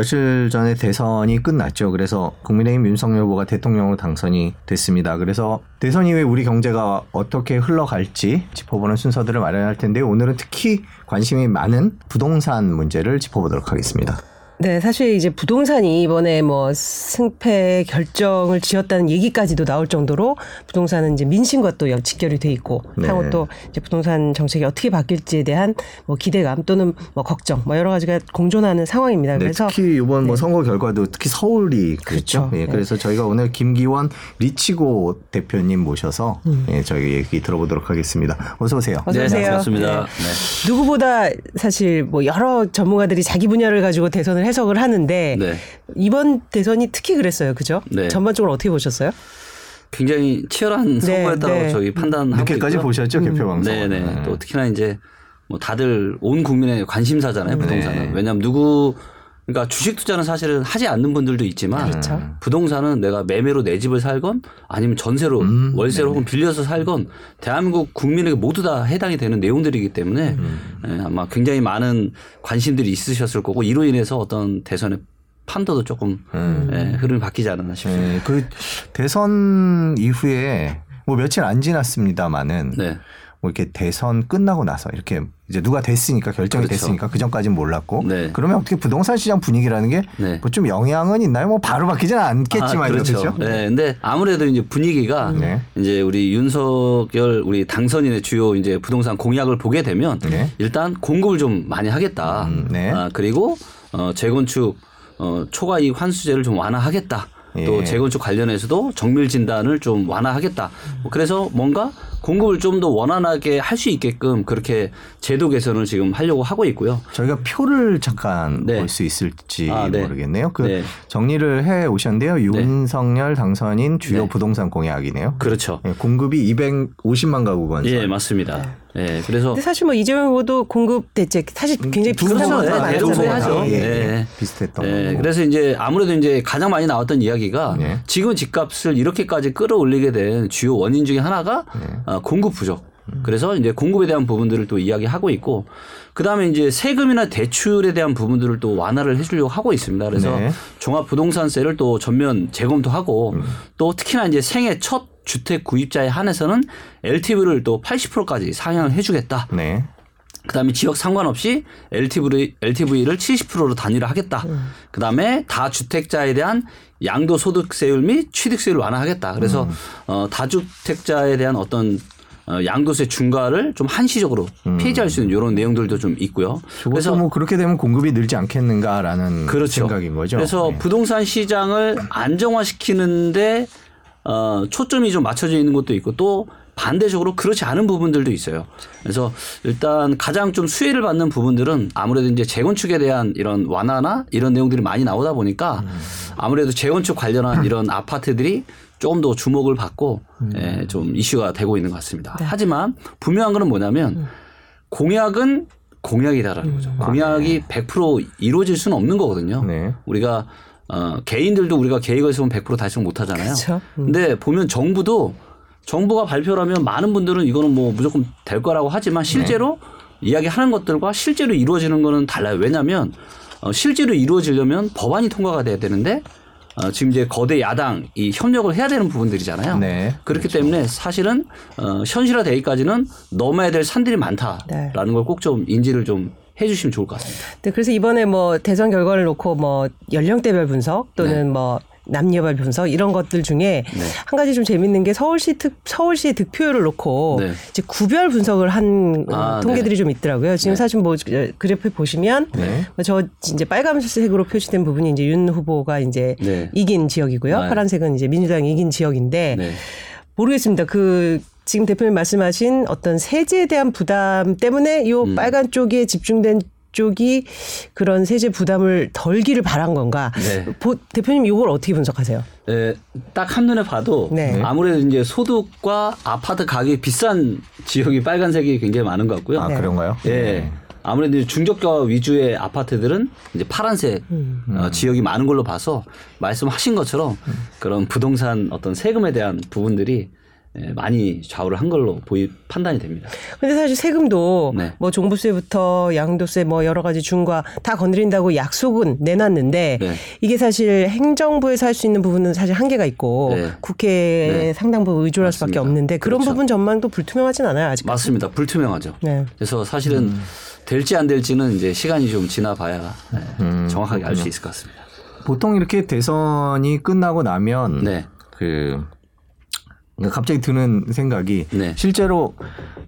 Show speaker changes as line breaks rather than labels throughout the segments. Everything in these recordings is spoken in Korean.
며칠 전에 대선이 끝났죠. 그래서 국민의힘 윤석열 후보가 대통령으로 당선이 됐습니다. 그래서 대선 이후에 우리 경제가 어떻게 흘러갈지 짚어보는 순서들을 마련할 텐데 오늘은 특히 관심이 많은 부동산 문제를 짚어보도록 하겠습니다.
네, 사실 이제 부동산이 이번에 뭐 승패 결정을 지었다는 얘기까지도 나올 정도로 부동산은 이제 민심과 또 직결이 돼 있고
네.
향후 또 이제 부동산 정책이 어떻게 바뀔지에 대한 뭐 기대감 또는 뭐 걱정 뭐 여러 가지가 공존하는 상황입니다.
네,
그래서
특히 이번 뭐 선거 결과도 특히 서울이 그렇죠.
그렇죠.
예,
네.
그래서 저희가 오늘 김기원 리치고 대표님 모셔서
음.
예, 저희 얘기 들어보도록 하겠습니다. 어서 오세요.
어서
네,
오세요.
반갑습니다.
네.
네.
누구보다 사실 뭐 여러 전문가들이 자기 분야를 가지고 대선을 해석을 하는데
네.
이번 대선이 특히 그랬어요. 그죠?
네.
전반적으로 어떻게 보셨어요?
굉장히 치열한 선거였다고
네.
저희 판단하고
늦게까지
있고요.
보셨죠 개표 방송.
네네. 또 특히나 이제 뭐 다들 온 국민의 관심사잖아요 부동산은.
네.
왜냐하면 누구 그러니까 주식 투자는 사실은 하지 않는 분들도 있지만
그렇죠.
부동산은 내가 매매로 내 집을 살건 아니면 전세로
음,
월세로 혹은 빌려서 살건 대한민국 국민에게 모두 다 해당이 되는 내용들이기 때문에
음.
예, 아마 굉장히 많은 관심들이 있으셨을 거고 이로 인해서 어떤 대선의 판도도 조금
음.
예, 흐름이 바뀌지 않았나 싶습니다.
예, 그 대선 이후에 뭐 며칠 안 지났습니다만은
네.
뭐 이렇게 대선 끝나고 나서 이렇게 이제 누가 됐으니까 결정이
그렇죠.
됐으니까 그 전까지는 몰랐고
네.
그러면 어떻게 부동산 시장 분위기라는 게 뭐좀
네.
영향은 있나요? 뭐 바로 바뀌지는 않겠지만
아, 그렇죠.
그렇죠?
네, 근데 아무래도 이제 분위기가
네.
이제 우리 윤석열 우리 당선인의 주요 이제 부동산 공약을 보게 되면
네.
일단 공급을 좀 많이 하겠다.
음, 네.
아, 그리고 어, 재건축 어, 초과 이익 환수제를 좀 완화하겠다.
예.
또 재건축 관련해서도 정밀 진단을 좀 완화하겠다. 뭐 그래서 뭔가 공급을 좀 더 원활하게 할 수 있게끔 그렇게 제도 개선을 지금 하려고 하고 있고요.
저희가 표를 잠깐
네.
볼수 있을지
아, 네.
모르겠네요. 그
네.
정리를 해 오셨는데요. 윤석열 당선인 주요
네.
부동산 공약이네요.
그렇죠.
예, 공급이 250만 가구 건설.
예, 맞습니다. 예, 그래서
근데 사실 뭐 이재명 후보도 공급 대책 사실 굉장히
두
비슷한
네.
후보가 다,
동소이하죠.
예,
네.
예, 비슷했던
네,
거고.
그래서 이제 아무래도 이제 가장 많이 나왔던 이야기가
네.
지금 집값을 이렇게까지 끌어올리게 된 주요 원인 중에 하나가
네.
어, 공급 부족. 그래서 이제 공급에 대한 부분들을 또 이야기하고 있고 그다음에 이제 세금이나 대출에 대한 부분들을 또 완화를 해 주려고 하고 있습니다. 그래서
네.
종합 부동산세를 또 전면 재검토 하고
음.
또 특히나 이제 생애 첫 주택 구입자에 한해서는 LTV를 또 80%까지 상향을 해 주겠다.
네.
그다음에 지역 상관없이 LTV, LTV를 70%로 단일화하겠다. 그다음에 다주택자에 대한 양도 소득세율 및 취득세율을 완화하겠다. 그래서 어, 다주택자에 대한 어떤 어, 양도세 중과를 좀 한시적으로 폐지할 수 있는 이런 내용들도 좀 있고요.
그래서 뭐 그렇게 되면 공급이 늘지 않겠는가라는
그렇죠.
생각인 거죠.
그래서
네.
부동산 시장을 안정화시키는데 어, 초점이 좀 맞춰져 있는 것도 있고 또 반대적으로 그렇지 않은 부분들도 있어요. 그래서 일단 가장 좀 수혜를 받는 부분들은 아무래도 이제 재건축에 대한 이런 완화나 이런 내용들이 많이 나오다 보니까 아무래도 재건축 관련한 이런 아파트들이 조금 더 주목을 받고 예, 좀 이슈가 되고 있는 것 같습니다. 하지만 분명한 거는 뭐냐면 공약은 공약이다라는 거죠. 공약이 100% 이루어질 수는 없는 거거든요.
네.
우리가 어, 개인들도 우리가 계획을 세우면 100% 달성 못 하잖아요.
그렇죠. 음.
근데 보면 정부도 정부가 발표하면 많은 분들은 이거는 뭐 무조건 될 거라고 하지만 실제로 이야기하는 것들과 실제로 이루어지는 거는 달라요. 왜냐하면 어, 실제로 이루어지려면 법안이 통과가 돼야 되는데 어, 지금 이제 거대 야당 이 협력을 해야 되는 부분들이잖아요.
네.
그렇기 때문에 사실은 어, 현실화 되기까지는 넘어야 될 산들이 많다라는
네.
걸꼭 좀 인지를 좀 해주시면 좋을 것 같습니다.
네, 그래서 이번에 뭐 대선 결과를 놓고 뭐 연령대별 분석 또는
네.
뭐 남녀별 분석 이런 것들 중에 한 가지 좀 재밌는 게 서울시 특 서울시의 득표율을 놓고
네.
이제 구별 분석을 한 어,
아,
통계들이 좀 있더라고요. 지금
네.
사실 뭐 그래프 보시면
네.
저 이제 빨간색으로 표시된 부분이 이제 윤 후보가 이제
네.
이긴 지역이고요.
네.
파란색은 이제 민주당이 이긴 지역인데
네.
모르겠습니다. 그 지금 대표님 말씀하신 어떤 세제에 대한 부담 때문에 요
음.
빨간 쪽에 집중된 쪽이 그런 세제 부담을 덜기를 바란 건가?
네.
보- 대표님 이걸 어떻게 분석하세요?
예, 딱 한눈에 봐도
네.
아무래도 이제 소득과 아파트 가격이 비싼 지역이 빨간색이 굉장히 많은 것 같고요.
아
네.
그런가요?
예. 아무래도 이제 중저가 위주의 아파트들은 이제 파란색
음.
어, 지역이 많은 걸로 봐서 말씀하신 것처럼 그런 부동산 어떤 세금에 대한 부분들이 예, 많이 좌우를 한 걸로 보이 판단이 됩니다.
근데 사실 세금도
네.
뭐 종부세부터 양도세 뭐 여러 가지 중과 다 건드린다고 약속은 내놨는데
네.
이게 사실 행정부에서 할 수 있는 부분은 사실 한계가 있고
네.
국회에
네.
상당 부분 의존할 수밖에
맞습니다.
없는데 그런
그렇죠.
부분 전망도 불투명하진 않아요 아직.
맞습니다. 불투명하죠.
네.
그래서 사실은 될지 안 될지는 이제 시간이 좀 지나봐야 예,
음,
정확하게 알 수 있을 것 같습니다.
보통 이렇게 대선이 끝나고 나면
네.
그 갑자기 드는 생각이
네.
실제로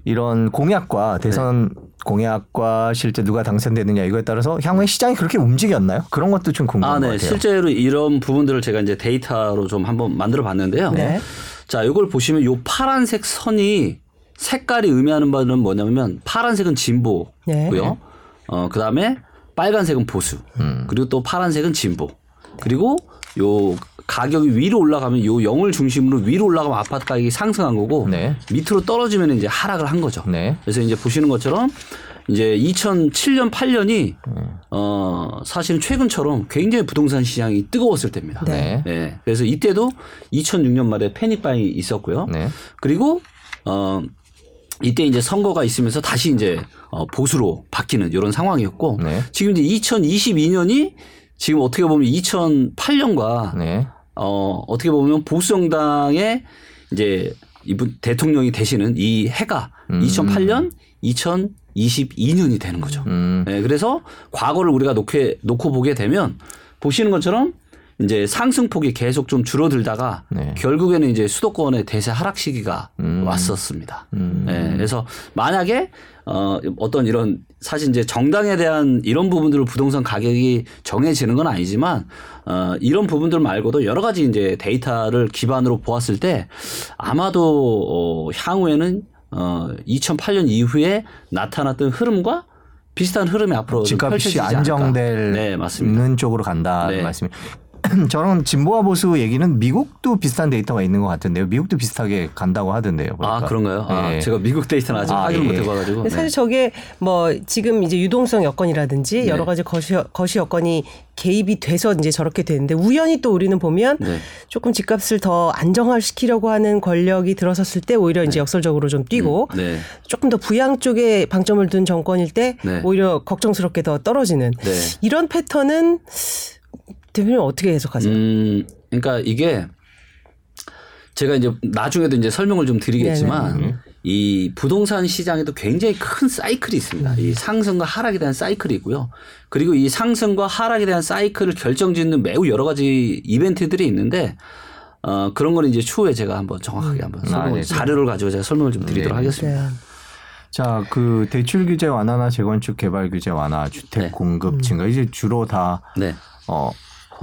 이런 공약과 대선 공약과 실제 누가 당선되느냐 이거에 따라서 향후에 시장이 그렇게 움직였나요? 그런 것도 좀 궁금한
아,
것
네.
같아요.
실제로 이런 부분들을 제가 이제 데이터로 좀 한번 만들어 봤는데요.
네.
자, 이걸 보시면 요 파란색 선이 색깔이 의미하는 바는 뭐냐면 파란색은 진보고요.
네.
어, 그다음에 빨간색은 보수.
음.
그리고 또 파란색은 진보. 그리고 요 가격이 위로 올라가면 요 0을 중심으로 위로 올라가면 아파트 가격이 상승한 거고
네.
밑으로 떨어지면 이제 하락을 한 거죠.
네.
그래서 이제 보시는 것처럼 이제 2007년 8년이
음.
어 사실은 최근처럼 굉장히 부동산 시장이 뜨거웠을 때입니다.
네.
네. 그래서 이때도 2006년 말에 panic buying이 있었고요.
네.
그리고 어 이때 이제 선거가 있으면서 다시 이제 어 보수로 바뀌는 이런 상황이었고
네.
지금 이제 2022년이 지금 어떻게 보면 2008년과
네.
어, 어떻게 보면 보수 정당의 이제 이분 대통령이 되시는 이 해가 2008년, 2022년이 되는 거죠.
음.
네, 그래서 과거를 우리가 놓고, 놓고 보게 되면 보시는 것처럼 이제 상승폭이 계속 좀 줄어들다가
네.
결국에는 이제 수도권의 대세 하락 시기가
음.
왔었습니다.
음.
네, 그래서 만약에 어, 어떤 이런 사실 이제 정당에 대한 이런 부분들을 부동산 가격이 정해지는 건 아니지만 어, 이런 부분들 말고도 여러 가지 이제 데이터를 기반으로 보았을 때 아마도 어, 향후에는 어, 2008년 이후에 나타났던 흐름과 비슷한 흐름이 앞으로 좀
집값이
펼쳐지지 않을까.
안정될
네, 맞습니다.
는 쪽으로 간다는
네.
말씀이. 저런 진보와 보수 얘기는 미국도 비슷한 데이터가 있는 것 같은데요. 미국도 비슷하게 간다고 하던데요.
아,
보니까.
그런가요? 아,
예.
제가 미국 데이터는 아직
아,
확인을
예.
못 해봐가지고.
사실 저게 뭐 지금 이제 유동성 여건이라든지
네.
여러 가지 거시, 거시 여건이 개입이 돼서 이제 저렇게 되는데 우연히 또 우리는 보면
네.
조금 집값을 더 안정화시키려고 하는 권력이 들어섰을 때 오히려 이제 역설적으로 좀 뛰고
네.
조금 더 부양 쪽에 방점을 둔 정권일 때
네.
오히려 걱정스럽게 더 떨어지는
네.
이런 패턴은 대표님 어떻게 해석하세요?
음, 그러니까 이게 제가 이제 나중에도 이제 설명을 좀 드리겠지만 이 부동산 시장에도 굉장히 큰 사이클이 있습니다. 이 상승과 하락에 대한 사이클이 있고요. 그리고 이 상승과 하락에 대한 사이클을 결정짓는 매우 여러 가지 이벤트들이 있는데 어, 그런 거는 이제 추후에 제가 한번 정확하게 한번 설명을,
네.
자료를 가지고 제가 설명을 좀 드리도록
네.
하겠습니다.
네.
자, 그 대출 규제 완화나 재건축 개발 규제 완화, 주택
네.
공급 증가 이제 주로 다
네.
어,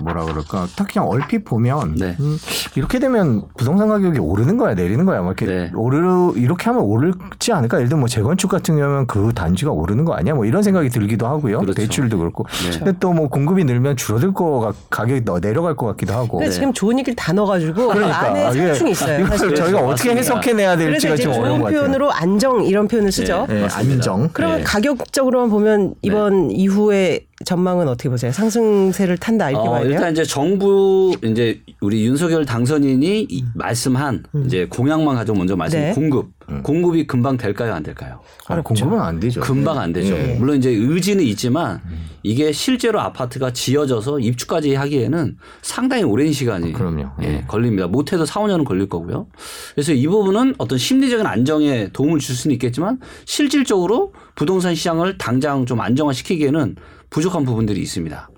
뭐라 그럴까? 딱 그냥 얼핏 보면
네.
음, 이렇게 되면 부동산 가격이 오르는 거야, 내리는 거야. 뭐 이렇게
네.
오르 이렇게 하면 오르지 않을까? 예를 들면 뭐 재건축 같은 경우는 그 단지가 오르는 거 아니야? 뭐 이런 생각이 들기도 하고요.
그렇죠.
대출도 그렇고.
네.
근데 또 뭐 공급이 늘면 줄어들 거 같- 가격이 더 내려갈 것 같기도 하고.
근데 지금 좋은 얘기를 다 넣어가지고
네. 그러니까
안에
이게-
상충이 있어요.
이걸
사실.
저희가 어떻게
맞습니다.
해석해내야 될지가 좀 어려운
좋은
것 같아요.
표현으로 안정 이런 표현을 쓰죠.
네.
네,
맞습니다.
안정.
그러면
네.
가격적으로만 보면 이번 이후의 전망은 어떻게 보세요? 상승세를 탄다 이렇게
어,
봐야 돼요?
일단 이제 정부 이제 우리 윤석열 당선인이 이 말씀한 이제 공약만 가지고 먼저 말씀
네.
공급 공급이 금방 될까요 안 될까요?
아, 공급은 안 되죠.
금방 안 되죠.
예.
물론 이제 의지는 있지만 이게 실제로 아파트가 지어져서 입주까지 하기에는 상당히 오랜 시간이
그럼요.
예,
예.
걸립니다. 못해도 4, 5년은 걸릴 거고요. 그래서 이 부분은 어떤 심리적인 안정에 도움을 줄 수는 있겠지만 실질적으로 부동산 시장을 당장 좀 안정화시키기에는 부족한 부분들이 있습니다.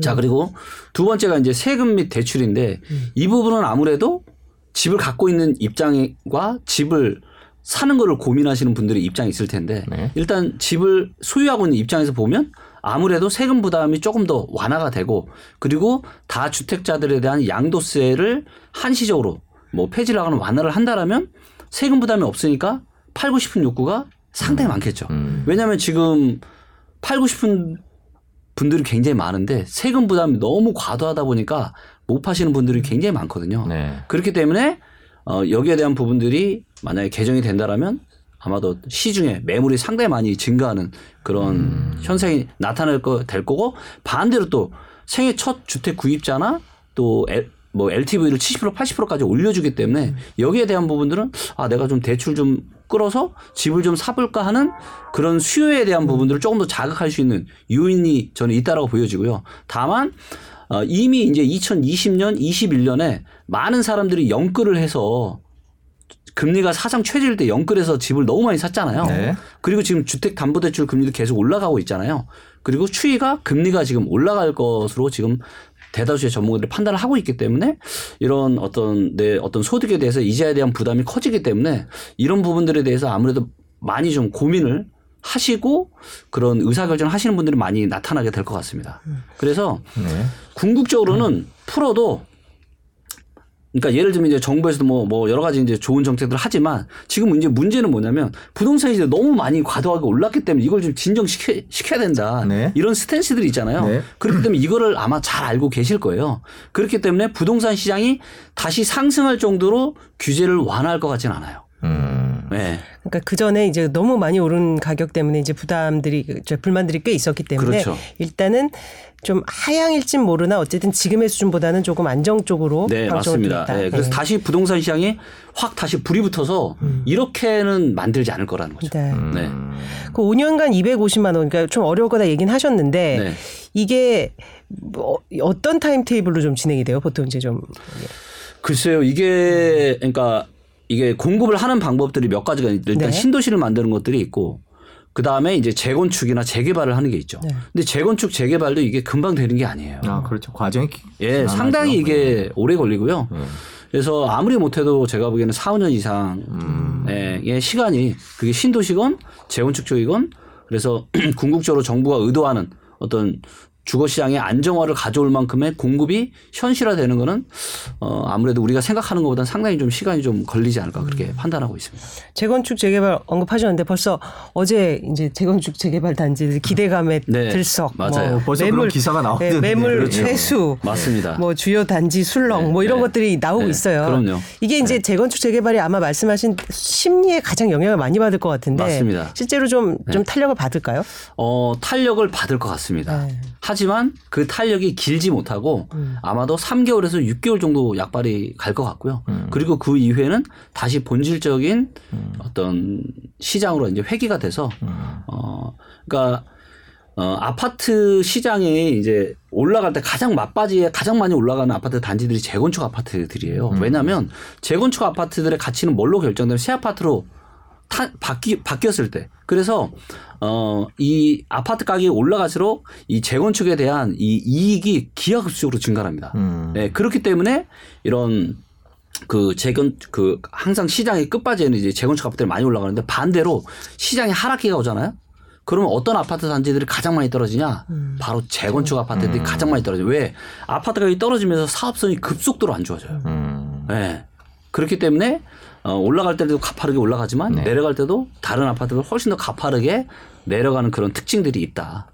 자, 그리고 두 번째가 이제 세금 및 대출인데 이 부분은 아무래도 집을 갖고 있는 입장과 집을 사는 거를 고민하시는 분들의 입장이 있을 텐데
네.
일단 집을 소유하고 있는 입장에서 보면 아무래도 세금 부담이 조금 더 완화가 되고 그리고 다 주택자들에 대한 양도세를 한시적으로 뭐 폐지를 하거나 완화를 한다라면 세금 부담이 없으니까 팔고 싶은 욕구가 상당히 많겠죠.
음.
왜냐하면 지금 팔고 싶은 분들이 굉장히 많은데 세금 부담이 너무 과도하다 보니까 못 파시는 분들이 굉장히 많거든요.
네.
그렇기 때문에 어, 여기에 대한 부분들이 만약에 개정이 된다라면 아마도 시중에 매물이 상당히 많이 증가하는 그런 현상이 나타날 거 될 거고 반대로 또 생애 첫 주택 구입자나 또 애- 뭐 LTV를 70% 80%까지 올려주기 때문에 여기에 대한 부분들은 아 내가 좀 대출 좀 끌어서 집을 좀 사볼까 하는 그런 수요에 대한 부분들을 조금 더 자극할 수 있는 요인이 저는 있다라고 보여지고요. 다만 어, 이미 이제 2020년, 21년에 많은 사람들이 연끌을 해서 금리가 사상 최저일 때 연끌해서 집을 너무 많이 샀잖아요.
네.
그리고 지금 주택담보대출 금리도 계속 올라가고 있잖아요. 그리고 추이가 금리가 지금 올라갈 것으로 지금 대다수의 전문가들이 판단을 하고 있기 때문에 이런 어떤 내 어떤 소득에 대해서 이자에 대한 부담이 커지기 때문에 이런 부분들에 대해서 아무래도 많이 좀 고민을 하시고 그런 의사결정을 하시는 분들이 많이 나타나게 될 것 같습니다. 그래서
네.
궁극적으로는 풀어도 그러니까 예를 들면 이제 정부에서도 뭐, 뭐 여러 가지 이제 좋은 정책들을 하지만 지금 이제 문제는 뭐냐면 부동산이 이제 너무 많이 과도하게 올랐기 때문에 이걸 좀 진정시켜, 시켜야 된다.
네.
이런 스탠스들이 있잖아요.
네.
그렇기 때문에 이거를 아마 잘 알고 계실 거예요. 그렇기 때문에 부동산 시장이 다시 상승할 정도로 규제를 완화할 것 같지는 않아요.
음.
네.
그러니까 그 전에 이제 너무 많이 오른 가격 때문에 이제 부담들이 저 불만들이 꽤 있었기 때문에
그렇죠.
일단은 좀 하향일진 모르나 어쨌든 지금의 수준보다는 조금 안정 쪽으로
네, 맞습니다. 네, 그래서
네.
다시 부동산 시장이 확 다시 불이 붙어서 이렇게는 만들지 않을 거라는 거죠.
네.
네.
그 5년간 250만 원, 그러니까 좀 어려울 거다 얘기는 하셨는데
네.
이게 뭐 어떤 타임 테이블로 좀 진행이 돼요? 보통 이제 좀
글쎄요, 이게 그러니까 이게 공급을 하는 방법들이 몇 가지가 있- 일단
네.
신도시를 만드는 것들이 있고 그 다음에 이제 재건축이나 재개발을 하는 게 있죠.
네.
근데 재건축 재개발도 이게 금방 되는 게 아니에요.
아 그렇죠. 과정이 기-
예. 상당히 이게 오래 걸리고요.
네.
그래서 아무리 못해도 제가 보기에는 4, 5년 이상의 시간이 그게 신도시건 재건축 쪽이건 그래서 궁극적으로 정부가 의도하는 어떤 주거 시장의 안정화를 가져올 만큼의 공급이 현실화되는 거는 어 아무래도 우리가 생각하는 것보다는 상당히 좀 시간이 좀 걸리지 않을까 그렇게
음.
판단하고 있습니다.
재건축 재개발 언급하셨는데 벌써 어제 이제 재건축 재개발 단지들 기대감에
네,
들썩
맞아요.
뭐
벌써 그런 기사가 나오던데.
네, 매물
그렇죠.
회수
맞습니다.
뭐 주요 단지 술렁 뭐 이런
네.
것들이 나오고
네,
있어요.
그럼요.
이게 이제 재건축 재개발이 아마 말씀하신 심리에 가장 영향을 많이 받을 것 같은데
맞습니다.
실제로 좀좀 탄력을 받을까요?
어, 탄력을 받을 것 같습니다.
네.
하지만 그 탄력이 길지 못하고
음.
아마도 3개월에서 6개월 정도 약발이 갈 것 같고요.
음.
그리고 그 이후에는 다시 본질적인 어떤 시장으로 이제 회귀가 돼서
음.
어, 그러니까 어, 아파트 시장에 이제 올라갈 때 가장 맞바지에 가장 많이 올라가는 아파트 단지들이 재건축 아파트들이에요.
음.
왜냐하면 재건축 아파트들의 가치는 뭘로 결정되면 새 아파트로 타, 바뀌, 바뀌었을 때. 그래서, 어, 이 아파트 가격이 올라갈수록 이 재건축에 대한 이 이익이 기하급수적으로 증가합니다.
음.
네, 그렇기 때문에 이런 그 재건, 그 항상 시장의 끝바지에는 이제 재건축 아파트들이 많이 올라가는데 반대로 시장이 하락기가 오잖아요? 그러면 어떤 아파트 단지들이 가장 많이 떨어지냐? 바로 재건축 아파트들이 가장 많이 떨어져요. 왜? 아파트 가격이 떨어지면서 사업성이 급속도로 안 좋아져요.
음.
네. 그렇기 때문에 어, 올라갈 때도 가파르게 올라가지만 내려갈 때도 다른 아파트보다 훨씬 더 가파르게 내려가는 그런 특징들이 있다.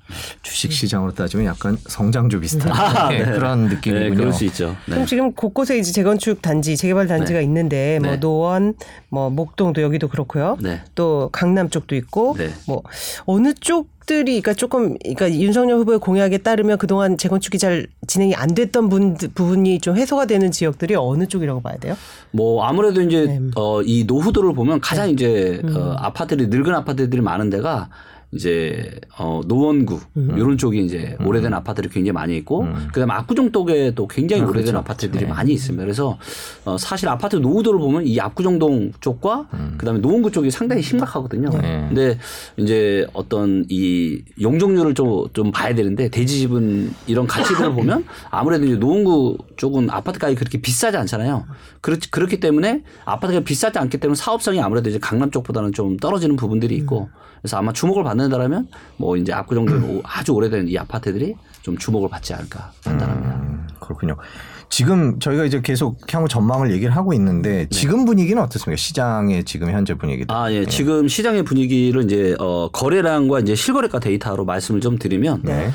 주식 시장으로 따지면 약간 성장주 비슷한
아,
네,
네.
그런 느낌이군요.
네, 그럴 수 있죠.
그럼
네.
지금 곳곳에 이제 재건축 단지, 재개발 단지가 있는데 뭐
네.
노원, 뭐 목동도 여기도 그렇고요.
네.
또 강남 쪽도 있고
네.
뭐 어느 쪽 들이 그러니까 조금 그러니까 윤석열 후보의 공약에 따르면 그동안 재건축이 잘 진행이 안 됐던 분, 부분이 좀 해소가 되는 지역들이 어느 쪽이라고 봐야 돼요?
뭐 아무래도 이제
네.
어, 이 노후도를 보면 가장
네.
이제
음.
어, 아파트들이 늙은 아파트들이 많은 데가 이제 어 노원구
음.
이런 쪽이 이제 오래된 아파트들이 굉장히 많이 있고 그다음에 압구정 쪽에 또 굉장히
아,
오래된
그렇죠.
아파트들이
네.
많이 있습니다. 그래서 어 사실 아파트 노후도를 보면 이 압구정동 쪽과 그다음에 노원구 쪽이 상당히 심각하거든요.
네.
근데 이제 어떤 이 용적률을 좀, 좀 봐야 되는데 대지집은 이런 가치들을 보면 아무래도 이제 노원구 쪽은 아파트 가격이 그렇게 비싸지 않잖아요. 그렇, 그렇기 때문에 아파트가 비싸지 않기 때문에 사업성이 아무래도 이제 강남 쪽보다는 좀 떨어지는 부분들이 있고 그래서 아마 주목을 받는다라면 뭐 이제 압구정도 아주 오래된 이 아파트들이 좀 주목을 받지 않을까 판단합니다.
음, 그렇군요. 지금 저희가 이제 계속 향후 전망을 얘기를 하고 있는데 지금 분위기는 어떻습니까? 시장의 지금 현재 분위기도.
아, 예. 지금 시장의 분위기를 이제 어 거래량과 이제 실거래가 데이터로 말씀을 좀 드리면
네.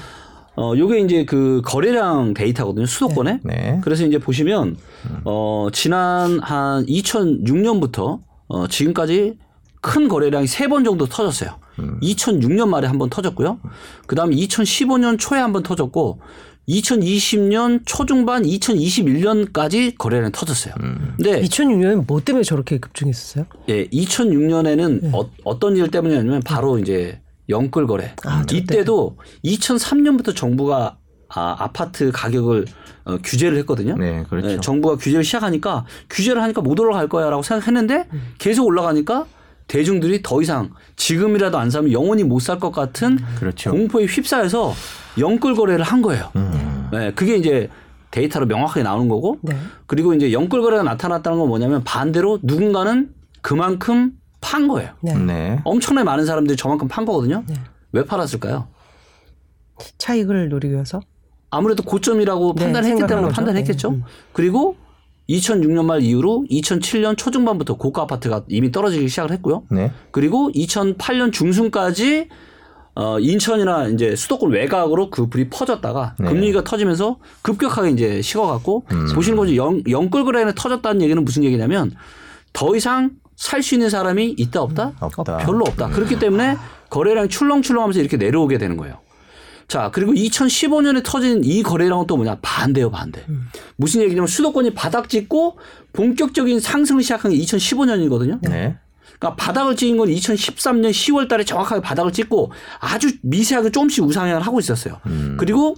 어, 요게 이제 그 거래량 데이터거든요. 수도권에.
네.
그래서 이제 보시면 어, 지난 한 2006년부터 어, 지금까지 큰 거래량이 세 번 정도 터졌어요. 2006년 말에 한 번 터졌고요. 그다음에 2015년 초에 한 번 터졌고 2020년 초중반 2021년까지 거래량이 터졌어요.
음.
근데
2006년에 뭐 때문에 저렇게 급증했었어요?
예, 2006년에는
네.
어, 떤일 때문이냐면 바로 이제 영끌 거래.
아, 저
이때도 2003년부터 정부가 아, 아파트 가격을 어, 규제를 했거든요.
네, 그렇죠.
예, 정부가 규제를 시작하니까 규제를 하니까 못 올라갈 거야라고 생각했는데
음. 계속
올라가니까 대중들이 더 이상 지금이라도 안 사면 영원히 못 살 것 같은
그렇죠.
공포에 휩싸여서 영끌 거래를 한 거예요.
음.
네, 그게 이제 데이터로 명확하게 나오는 거고
네.
그리고 이제 영끌 거래가 나타났다는 건 뭐냐면 반대로 누군가는 그만큼 판 거예요.
네.
네.
엄청나게 많은 사람들이 저만큼 판 거거든요.
네.
왜 팔았을까요?
차익을 노리기 위해서.
아무래도 고점이라고
네,
판단했기 때문에
거죠.
판단했겠죠.
네, 음.
그리고 2006년 말 이후로 2007년 초중반부터 고가 아파트가 이미 떨어지기 시작을 했고요.
네.
그리고 2008년 중순까지 어 인천이나 이제 수도권 외곽으로 그 불이 퍼졌다가
네.
금리가 터지면서 급격하게 이제 식어갔고
음.
보시는 거죠. 영, 영끌 거래에 터졌다는 얘기는 무슨 얘기냐면 더 이상 살 수 있는 사람이 있다 없다?
없다.
별로 없다. 그렇기 때문에 거래량이 출렁출렁하면서 이렇게 내려오게 되는 거예요. 자, 그리고 2015년에 터진 이 거래량은 또 뭐냐? 반대요, 반대. 무슨 얘기냐면 수도권이 바닥 찍고 본격적인 상승을 시작한 게 2015년이거든요.
네.
그러니까 바닥을 찍은 건 2013년 10월 달에 정확하게 바닥을 찍고 아주 미세하게 조금씩 우상향을 하고 있었어요. 그리고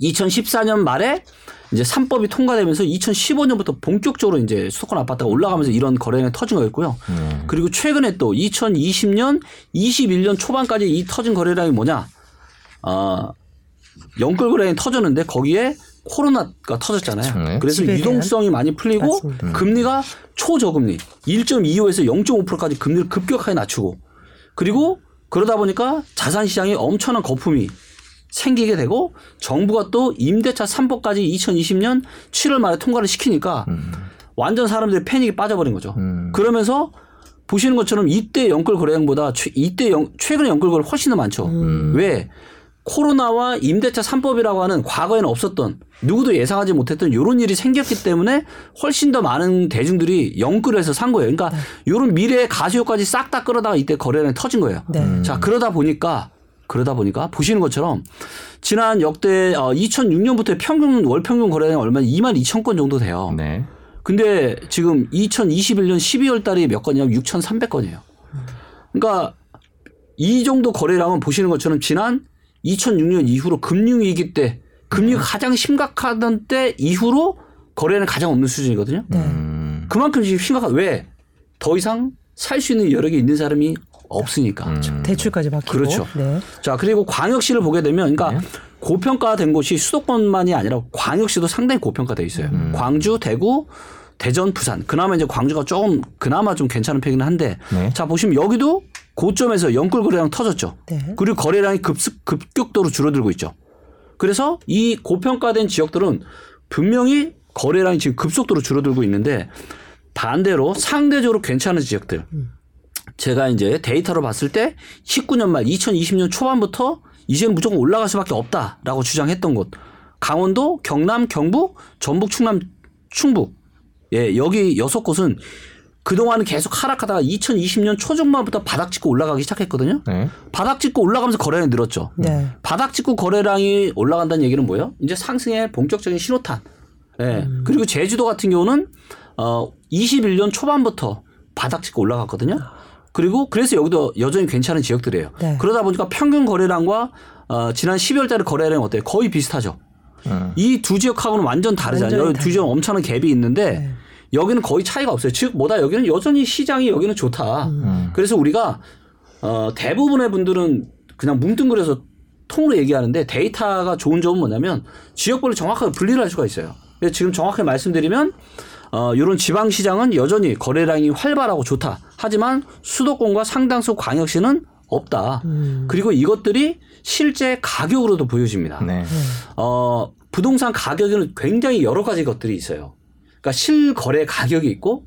2014년 말에 이제 3법이 통과되면서 2015년부터 본격적으로 이제 수도권 아파트가 올라가면서 이런 거래량이 터진 거였고요. 그리고 최근에 또 2020년, 21년 초반까지 이 터진 거래량이 뭐냐? 어, 영끌 거래량이 터졌는데 거기에 코로나가 터졌잖아요.
네.
그래서
집에?
유동성이 많이 풀리고
맞습니다.
금리가 초저금리 1.25에서 0.5%까지 금리를 급격하게 낮추고 그리고 그러다 보니까 자산 시장에 엄청난 거품이 생기게 되고 정부가 또 임대차 3법까지 2020년 7월 말에 통과를 시키니까 완전 사람들이 패닉이 빠져버린 거죠.
음.
그러면서 보시는 것처럼 이때 영끌 거래량보다 최- 이때 영, 최근에 영끌 거래 훨씬 더 많죠. 왜? 코로나와 임대차 3법이라고 하는 과거에는 없었던 누구도 예상하지 못했던 이런 일이 생겼기 때문에 훨씬 더 많은 대중들이 영끌을 해서 산 거예요. 그러니까 이런 미래의 가수효까지 싹 다 끌어다가 이때 거래량이 터진 거예요.
네.
자 그러다 보니까 그러다 보니까 보시는 것처럼 지난 역대 어, 2006년부터 평균 월 평균 거래량이 얼마나 2만 2천 건 정도 돼요.
네.
근데 지금 2021년 12월 달에 몇 건이냐면 6,300건이에요. 그러니까 이 정도 거래량은 보시는 것처럼 지난 2006년 이후로 금융위기 때 금리가 가장 심각하던 때 이후로 거래는 가장 없는 수준이거든요.
네.
음.
그만큼 지금 심각한 왜? 더 이상 살 수 있는 여력이 있는 사람이 없으니까.
음.
대출까지 받기고.
그렇죠.
네.
자, 그리고 광역시를 보게 되면 그러니까
네.
고평가된 곳이 수도권만이 아니라 광역시도 상당히 고평가돼 있어요.
음.
광주, 대구, 대전, 부산. 그나마 이제 광주가 조금 그나마 좀 괜찮은 편이긴 한데
네.
자, 보시면 여기도 고점에서 영끌 거래량 터졌죠.
네.
그리고 거래량이 급습 급격도로 줄어들고 있죠. 그래서 이 고평가된 지역들은 분명히 거래량이 지금 급속도로 줄어들고 있는데 반대로 상대적으로 괜찮은 지역들. 제가 이제 데이터로 봤을 때 19년 말 2020년 초반부터 이제는 무조건 올라갈 수밖에 없다라고 주장했던 곳. 강원도, 경남, 경북, 전북, 충남, 충북. 예, 여기 여섯 곳은 그동안은 계속 하락하다가 2020년 초중반부터 바닥 찍고 올라가기 시작했거든요.
네.
바닥 찍고 올라가면서 거래량이 늘었죠.
네.
바닥 찍고 거래량이 올라간다는 얘기는 뭐예요? 이제 상승의 본격적인 신호탄. 예. 그리고 제주도 같은 경우는 어 21년 초반부터 바닥 찍고 올라갔거든요. 그리고 그래서 여기도 여전히 괜찮은 지역들이에요.
네.
그러다 보니까 평균 거래량과 어 지난 12월 달에 거래량이 어때요? 거의 비슷하죠.
음.
이두 지역하고는 완전 다르잖아요. 두 지역 엄청난 갭이 있는데
네.
여기는 거의 차이가 없어요. 즉 뭐다 여기는 여전히 시장이 여기는 좋다.
음.
그래서 우리가 어, 대부분의 분들은 그냥 뭉뚱그려서 통으로 얘기하는데 데이터가 좋은 점은 뭐냐면 지역별로 정확하게 분리를 할 수가 있어요. 지금 정확하게 말씀드리면 어, 이런 지방 시장은 여전히 거래량이 활발하고 좋다. 하지만 수도권과 상당수 광역시는 없다.
음.
그리고 이것들이 실제 가격으로도 보여집니다.
네.
어, 부동산 가격에는 굉장히 여러 가지 것들이 있어요. 그러니까 실거래 가격이 있고,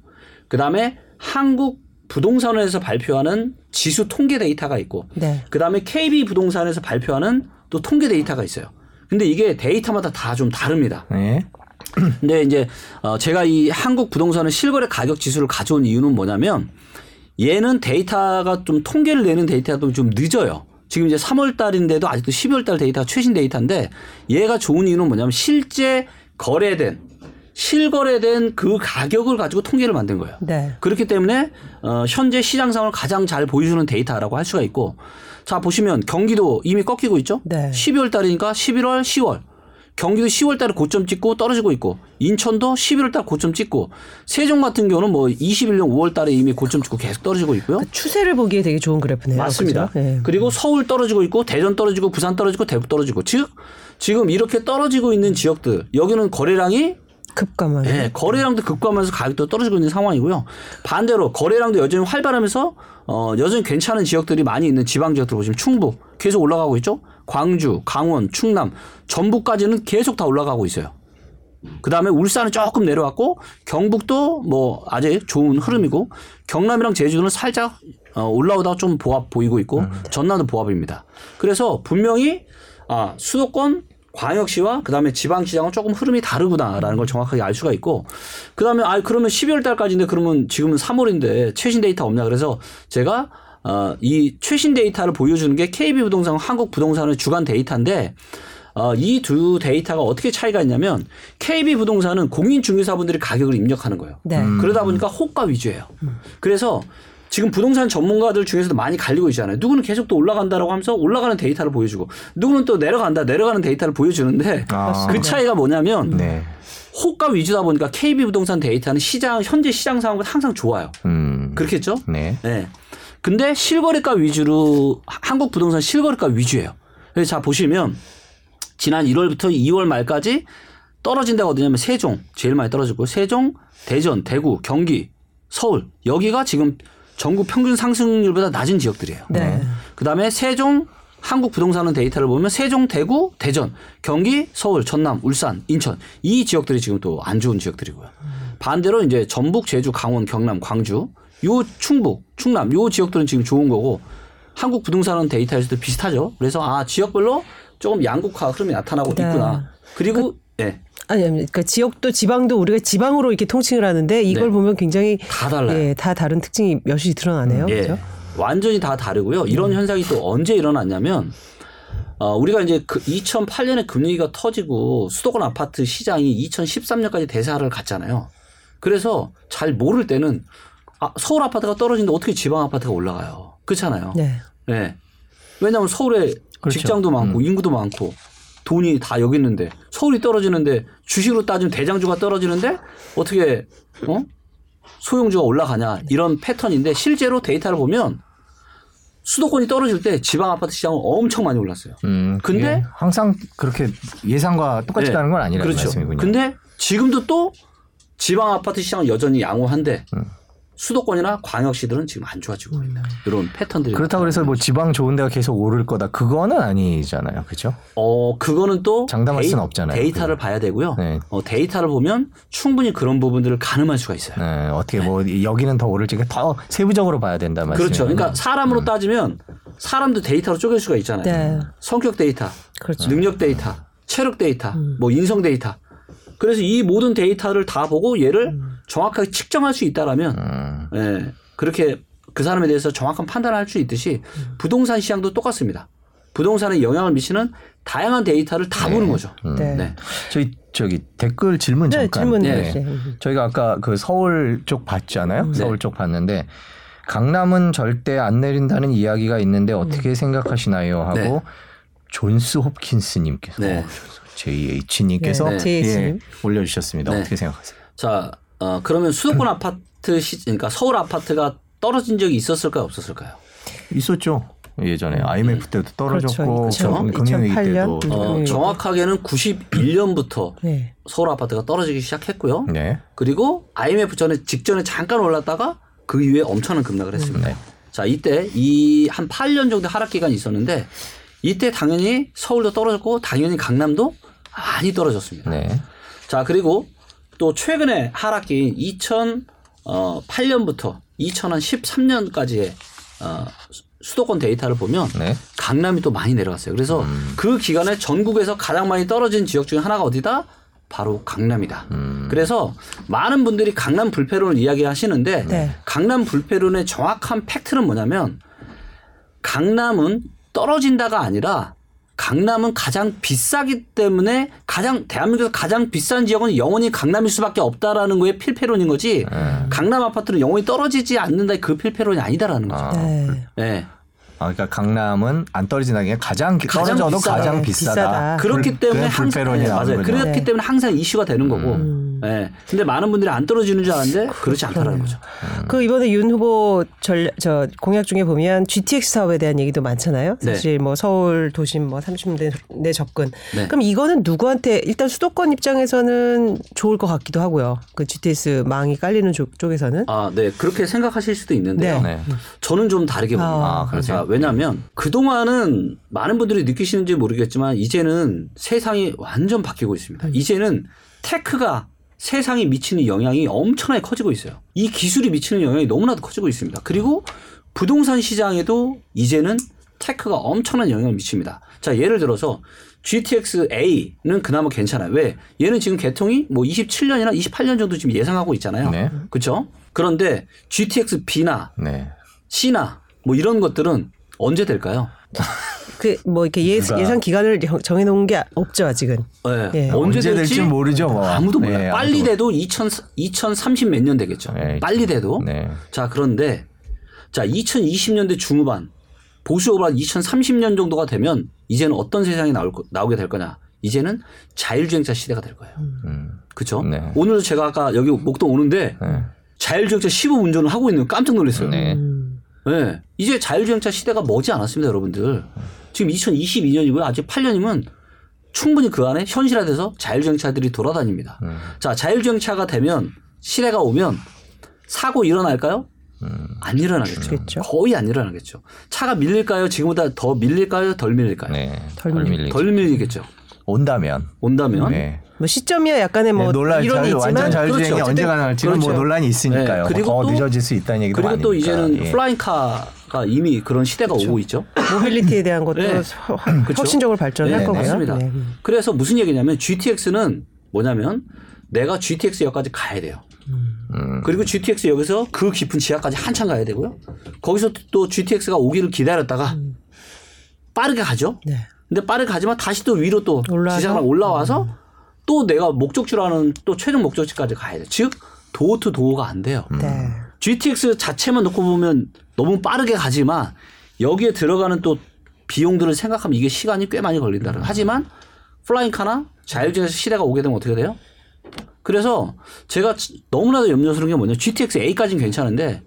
그 다음에 한국 부동산원에서 발표하는 지수 통계 데이터가 있고,
네.
그 다음에 KB 부동산에서 발표하는 또 통계 데이터가 있어요. 근데 이게 데이터마다 다 좀 다릅니다.
네.
근데 이제 어 제가 이 한국 부동산의 실거래 가격 지수를 가져온 이유는 뭐냐면 얘는 데이터가 좀 통계를 내는 데이터도 좀 늦어요. 지금 이제 3월 달인데도 아직도 12월 달 데이터가 최신 데이터인데 얘가 좋은 이유는 뭐냐면 실제 거래된 실거래된 그 가격을 가지고 통계를 만든 거예요.
네.
그렇기 때문에 어, 현재 시장 상황을 가장 잘 보여주는 데이터라고 할 수가 있고 자 보시면 경기도 이미 꺾이고 있죠.
네.
12월 달이니까 11월, 10월 경기도 10월 달에 고점 찍고 떨어지고 있고 인천도 11월 달 고점 찍고 세종 같은 경우는 뭐 21년 5월 달에 이미 고점 찍고 계속 떨어지고 있고요.
그 추세를 보기에 되게 좋은 그래프네요.
맞습니다.
예.
그리고 서울 떨어지고 있고 대전 떨어지고 부산 떨어지고 대구 떨어지고 즉 지금 이렇게 떨어지고 있는 지역들 여기는 거래량이
급감하는.
예, 거래량도 급감하면서 가격도 떨어지고 있는 상황이고요. 반대로 거래량도 여전히 활발하면서 어, 여전히 괜찮은 지역들이 많이 있는 지방 지역들 보시면 충북 계속 올라가고 있죠. 광주, 강원, 충남, 전북까지는 계속 다 올라가고 있어요. 그 다음에 울산은 조금 내려왔고 경북도 뭐 아직 좋은 흐름이고 경남이랑 제주도는 살짝 어, 올라오다가 좀 보합 보이고 있고 전남도 보합입니다. 그래서 분명히 아 수도권 광역시와 그다음에 지방시장은 조금 흐름이 다르구나라는 걸 정확하게 알 수가 있고 그다음에 아 그러면 12월 달까지인데 그러면 지금은 3월인데 최신 데이터 없냐 그래서 제가 어, 이 최신 데이터를 보여주는 게 KB 부동산, 한국 부동산원의 주간 데이터인데 어, 이 두 데이터가 어떻게 차이가 있냐면 KB 부동산은 공인 중개사분들이 가격을 입력하는 거예요.
네.
그러다 보니까 호가 위주예요. 그래서 지금 부동산 전문가들 중에서도 많이 갈리고 있잖아요. 누구는 계속 또 올라간다라고 하면서 올라가는 데이터를 보여주고 누구는 또 내려간다 내려가는 데이터를 보여주는데
아.
그 차이가 뭐냐면
네.
호가 위주다 보니까 KB 부동산 데이터는 시장 현재 시장 상황보다 항상 좋아요.
음.
그렇겠죠?
네.
네. 근데 실거래가 위주로 한국 부동산 실거래가 위주예요. 그래서 자 보시면 지난 1월부터 2월 말까지 떨어진 데가 어디냐면 세종 제일 많이 떨어졌고 세종, 대전, 대구, 경기, 서울 여기가 지금 전국 평균 상승률보다 낮은 지역들이에요.
네.
그다음에 세종 한국 부동산은 데이터를 보면 세종, 대구, 대전, 경기, 서울, 전남, 울산, 인천 이 지역들이 지금 또 안 좋은 지역들이고요. 반대로 이제 전북, 제주, 강원, 경남, 광주 요 충북, 충남 요 지역들은 지금 좋은 거고 한국 부동산은 데이터에서도 비슷하죠. 그래서 아 지역별로 조금 양극화 흐름이 나타나고
네.
있구나. 그리고 예.
아니, 아니, 그러니까 지역도 지방도 우리가 지방으로 이렇게 통칭을 하는데 이걸
네.
보면 굉장히
다 달라요.
예, 다 다른 특징이 몇이 드러나네요.
예.
그렇죠?
완전히 다 다르고요. 이런 현상이 또 언제 일어났냐면 어, 우리가 이제 그 2008년에 금리가 터지고 수도권 아파트 시장이 2013년까지 대사를 갔잖아요. 그래서 잘 모를 때는 아, 서울 아파트가 떨어지는데 어떻게 지방 아파트가 올라가요? 그렇잖아요.
네.
네. 왜냐하면 서울에
그렇죠.
직장도 많고 인구도 많고 돈이 다 여기 있는데 서울이 떨어지는데 주식으로 따지면 대장주가 떨어지는데 어떻게 어 소형주가 올라가냐 이런 패턴인데 실제로 데이터를 보면 수도권이 떨어질 때 지방 아파트 시장은 엄청 많이 올랐어요.
음.
근데-
항상 그렇게 예상과 똑같이
네.
가는 건 아니라는
그렇죠.
말씀이군요.
근데 지금도 또 지방 아파트 시장은 여전히 양호한데
음.
수도권이나 광역시들은 지금 안 좋아지고 있다. 이런 패턴들이
그렇다고 해서 뭐 지방 좋은 데가 계속 오를 거다. 그거는 아니잖아요. 그죠?
어, 그거는 또
장담할
데이,
수는 없잖아요.
데이터를
그거.
봐야 되고요.
네.
어, 데이터를 보면 충분히 그런 부분들을 가늠할 수가 있어요.
네, 어떻게 뭐 여기는 더 오를지 더 세부적으로 봐야 된다 말씀.
그렇죠. 그러니까 사람으로 따지면 사람도 데이터로 쪼갤 수가 있잖아요.
네.
성격 데이터,
그렇죠.
능력 데이터, 체력 데이터, 뭐 인성 데이터. 그래서 이 모든 데이터를 다 보고 얘를 정확하게 측정할 수 있다라면
음,
예, 그렇게 그 사람에 대해서 정확한 판단을 할 수 있듯이 부동산 시장도 똑같습니다. 부동산에 영향을 미치는 다양한 데이터를 다 보는 거죠.
네.
네.
저희 저기 댓글 질문
네,
잠깐.
질문
네.
주세요.
저희가 아까 그 서울 쪽 봤잖아요. 서울 쪽 봤는데 강남은 절대 안 내린다는 이야기가 있는데 어떻게 생각하시나요? 하고
네.
존스 홉킨스님께서
네.
JH님께서
네.
예, 올려주셨습니다.
네.
어떻게 생각하세요?
자, 어, 그러면 수도권 아파트 시, 그러니까 서울 아파트가 떨어진 적이 있었을까요, 없었을까요?
있었죠. 예전에 IMF 때도 떨어졌고
그렇죠.
금- 금융위기
2008년.
때도
음.
어,
음.
정확하게는 91년부터
네.
서울 아파트가 떨어지기 시작했고요.
네.
그리고 IMF 전에 직전에 잠깐 올랐다가 그 이후에 엄청난 급락을 했습니다.
네.
자, 이때 이 한 8년 정도 하락 기간이 있었는데 이때 당연히 서울도 떨어졌고 당연히 강남도 많이 떨어졌습니다.
네.
자, 그리고 또 최근에 하락기인 2008년부터 2013년까지의 어, 수도권 데이터를 보면
네.
강남이 또 많이 내려갔어요. 그래서 그 기간에 전국에서 가장 많이 떨어진 지역 중에 하나가 어디다? 바로 강남이다. 그래서 많은 분들이 강남 불패론을 이야기하시는데
네.
강남 불패론의 정확한 팩트는 뭐냐면 강남은 떨어진다가 아니라 강남은 가장 비싸기 때문에 가장 대한민국에서 가장 비싼 지역은 영원히 강남일 수밖에 없다라는 거에 필패론인 거지. 강남 아파트는 영원히 떨어지지 않는다 그 필패론이 아니다라는 거죠.
아,
네.
네.
아, 그러니까 강남은 안 떨어진다는 게 가장 기-
가장
떨어져도
비싸다.
가장
네,
비싸다.
비싸다.
그렇기
불-
때문에
그냥
항상 네, 맞아요. 그렇기
네.
때문에 항상 이슈가 되는 거고.
음.
예. 근데 많은 분들이 안 떨어지는 줄 아는데 그렇지 않다라는 거죠.
그 이번에 윤 후보 전, 저 공약 중에 보면 GTX 사업에 대한 얘기도 많잖아요.
네.
사실 뭐 서울 도심 뭐 30대 내 접근.
네.
그럼 이거는 누구한테 일단 수도권 입장에서는 좋을 것 같기도 하고요. 그 GTX 망이 깔리는 쪽, 쪽에서는.
아, 네. 그렇게 생각하실 수도 있는데요.
네.
네.
저는 좀 다르게 봅니다.
아?
자, 왜냐하면 그동안은 많은 분들이 느끼시는지 모르겠지만 이제는 세상이 완전 바뀌고 있습니다. 이제는 테크가 세상에 미치는 영향이 엄청나게 커지고 있어요. 이 기술이 미치는 영향이 너무나도 커지고 있습니다. 그리고 부동산 시장에도 이제는 테크가 엄청난 영향을 미칩니다. 자, 예를 들어서 GTX A는 그나마 괜찮아요. 왜? 얘는 지금 개통이 뭐 27년이나 28년 정도 지금 예상하고 있잖아요.
네.
그렇죠? 그런데 GTX B나
네.
C나 뭐 이런 것들은 언제 될까요?
그 뭐 이렇게 예,
누가-
예상 기간을 정- 정해놓은 게 없죠 아직은.
네.
예.
언제,
언제
될지
모르죠, 뭐.
아무도 몰라요.
네,
빨리
아무도
돼도 2000, 2030 몇 년 되겠죠.
네,
빨리 돼도.
네.
자, 그런데 자, 2020년대 중후반 보수오바 2030년 정도가 되면 이제는 어떤 세상이 나올, 거- 나오게 될 거냐? 이제는 자율주행차 시대가 될 거예요.
음.
그렇죠?
네.
오늘도 제가 아까 여기 목동 오는데
네.
자율주행차 15 운전을 하고 있는 거 깜짝 놀랐어요.
네.
이제 자율주행차 시대가 머지 않았습니다, 여러분들. 지금 2022년이고요. 아직 8년이면 충분히 그 안에 현실화돼서 자율주행차들이 돌아다닙니다.
음.
자, 자율주행차가 되면 시대가 오면 사고 일어날까요? 안 일어나겠죠.
그렇죠.
거의 안 일어나겠죠. 차가 밀릴까요? 지금보다 더 밀릴까요? 덜 밀릴까요?
네. 덜덜
밀리-.
덜 밀리겠죠.
온다면.
온다면.
네.
뭐 시점이야 약간의 뭐
네, 논란
이론이
자유,
있지만
완전 자율주행이
그렇죠.
언제 가능할지는 뭐
그렇죠.
논란이 있으니까요.
네, 그리고
더
또-
늦어질 수 있다는 얘기도
그리고 또
많으니까.
이제는
예.
플라잉카 가 이미 그런 시대가 오고 있죠.
모빌리티에 대한 것도
네.
혁-
그렇죠.
혁신적으로 발전할
네,
거고요.
맞습니다.
네.
그래서 무슨 얘기냐면 GTX는 뭐냐면 내가 GTX 역까지 가야 돼요.
음.
그리고 GTX 역에서 그 깊은 지하까지 한참 가야 되고요. 거기서 또 GTX가 오기를 기다렸다가 빠르게 가죠.
네.
근데 빠르게 가지만 다시 또 위로 또? 지상을 올라와서 또 내가 목적지라는 또 최종 목적지까지 가야 돼. 즉 도어 투 도어가 안 돼요.
네.
GTX 자체만 놓고 보면 너무 빠르게 가지만 여기에 들어가는 또 비용들을 생각하면 이게 시간이 꽤 많이 걸린다는. 하지만 플라잉카나 자율주행 시대가 오게 되면 어떻게 돼요? 그래서 제가 너무나도 염려스러운 게 뭐냐. GTX A까지는 괜찮은데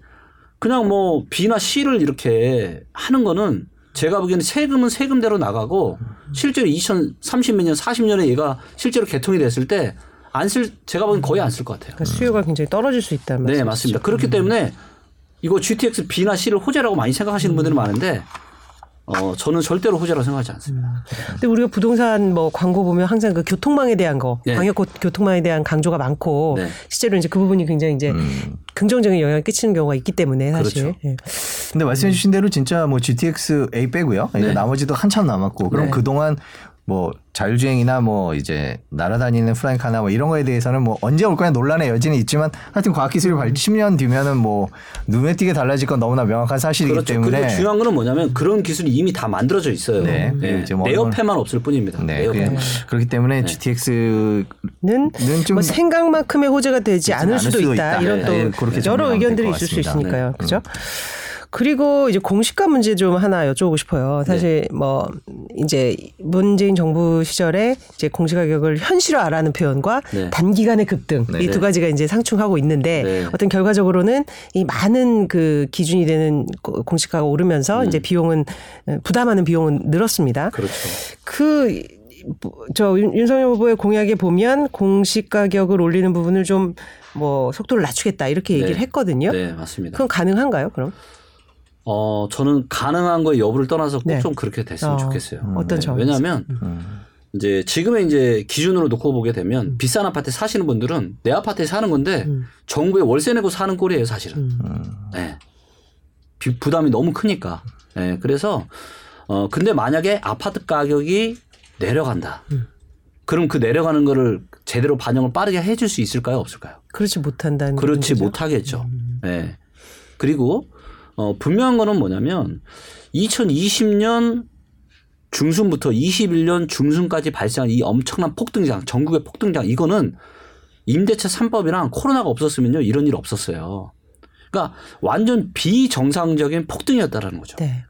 그냥 뭐 B나 C를 이렇게 하는 거는 제가 보기에는 세금은 세금대로 나가고 실제로 2030몇 년, 40년에 얘가 실제로 개통이 됐을 때 안 쓸, 제가 보기엔 거의 안 쓸 것 같아요.
그러니까 수요가 굉장히 떨어질 수 있다는
네,
말씀이시죠.
맞습니다. 그렇기 때문에 이거 GTX B나 C를 호재라고 많이 생각하시는 분들이 많은데 어, 저는 절대로 호재라고 생각하지 않습니다.
근데 우리가 부동산 뭐 광고 보면 항상 그 교통망에 대한 거,
네.
광역 고- 교통망에 대한 강조가 많고
네.
실제로 이제 그 부분이 굉장히 이제 긍정적인 영향을 끼치는 경우가 있기 때문에 사실
그렇죠.
예.
근데 말씀해 주신 대로 진짜 뭐 GTX A 빼고요. 이제
네.
나머지도 한참 남았고 그럼
네.
그동안 뭐 자율주행이나 뭐 이제 날아다니는 플라잉카나 뭐 이런 거에 대해서는 뭐 언제 올 거냐 논란의 여지는 있지만 하여튼 과학기술이 발 10년 뒤면은 뭐 눈에 띄게 달라질 건 너무나 명확한 사실이기
그렇죠.
때문에
그리고 중요한 거는 뭐냐면 그런 기술이 이미 다 만들어져 있어요.
네.
네.
이제
뭐내 옆에만 없을 뿐입니다.
네,
내 옆에.
그게- 그렇기 때문에 GTX는
는좀뭐 생각만큼의 호재가 되지 않을 수도,
수도
있다.
있다.
이런
네,
또
네,
여러 의견들이 있을 수. 있으니까요.
네.
그죠? 그리고 이제 공시가 문제 좀 하나 여쭤보고 싶어요. 사실
네.
뭐 이제 문재인 정부 시절에 이제 공시 가격을 현실화라는 표현과
네.
단기간의 급등
네.
이두 가지가 이제 상충하고 있는데
네.
어떤 결과적으로는 이 많은 그 기준이 되는 고- 공시가가 오르면서 이제 비용은 부담하는 비용은 늘었습니다.
그렇죠.
그, 저 윤석열 후보의 공약에 보면 공시 가격을 올리는 부분을 좀 뭐 속도를 낮추겠다 이렇게 얘기를
네.
했거든요.
네, 맞습니다.
그건 가능한가요, 그럼?
어, 저는 가능한 거의 여부를 떠나서 꼭
네.
좀 그렇게 됐으면
어,
좋겠어요.
어떤
네,
점에서?
왜냐하면 이제 지금의 이제 기준으로 놓고 보게
음.
되면 비싼 아파트 사시는 분들은 내 아파트에 사는 건데
음.
정부에 월세 내고 사는 꼴이에요, 사실은. 네. 비- 부담이 너무 크니까. 네, 그래서 어 근데 만약에 아파트 가격이 내려간다.
음.
그럼 그 내려가는 거를 제대로 반영을 빠르게 해줄 수 있을까요, 없을까요?
그렇지 못한다는
그렇지
문제죠.
못하겠죠. 네. 그리고 어, 분명한 거는 뭐냐면 2020년 중순부터 21년 중순까지 발생한 이 엄청난 폭등장, 전국의 폭등장 이거는 임대차 3법이랑 코로나가 없었으면요 이런 일 없었어요. 그러니까 완전 비정상적인 폭등이었다라는 거죠.
네.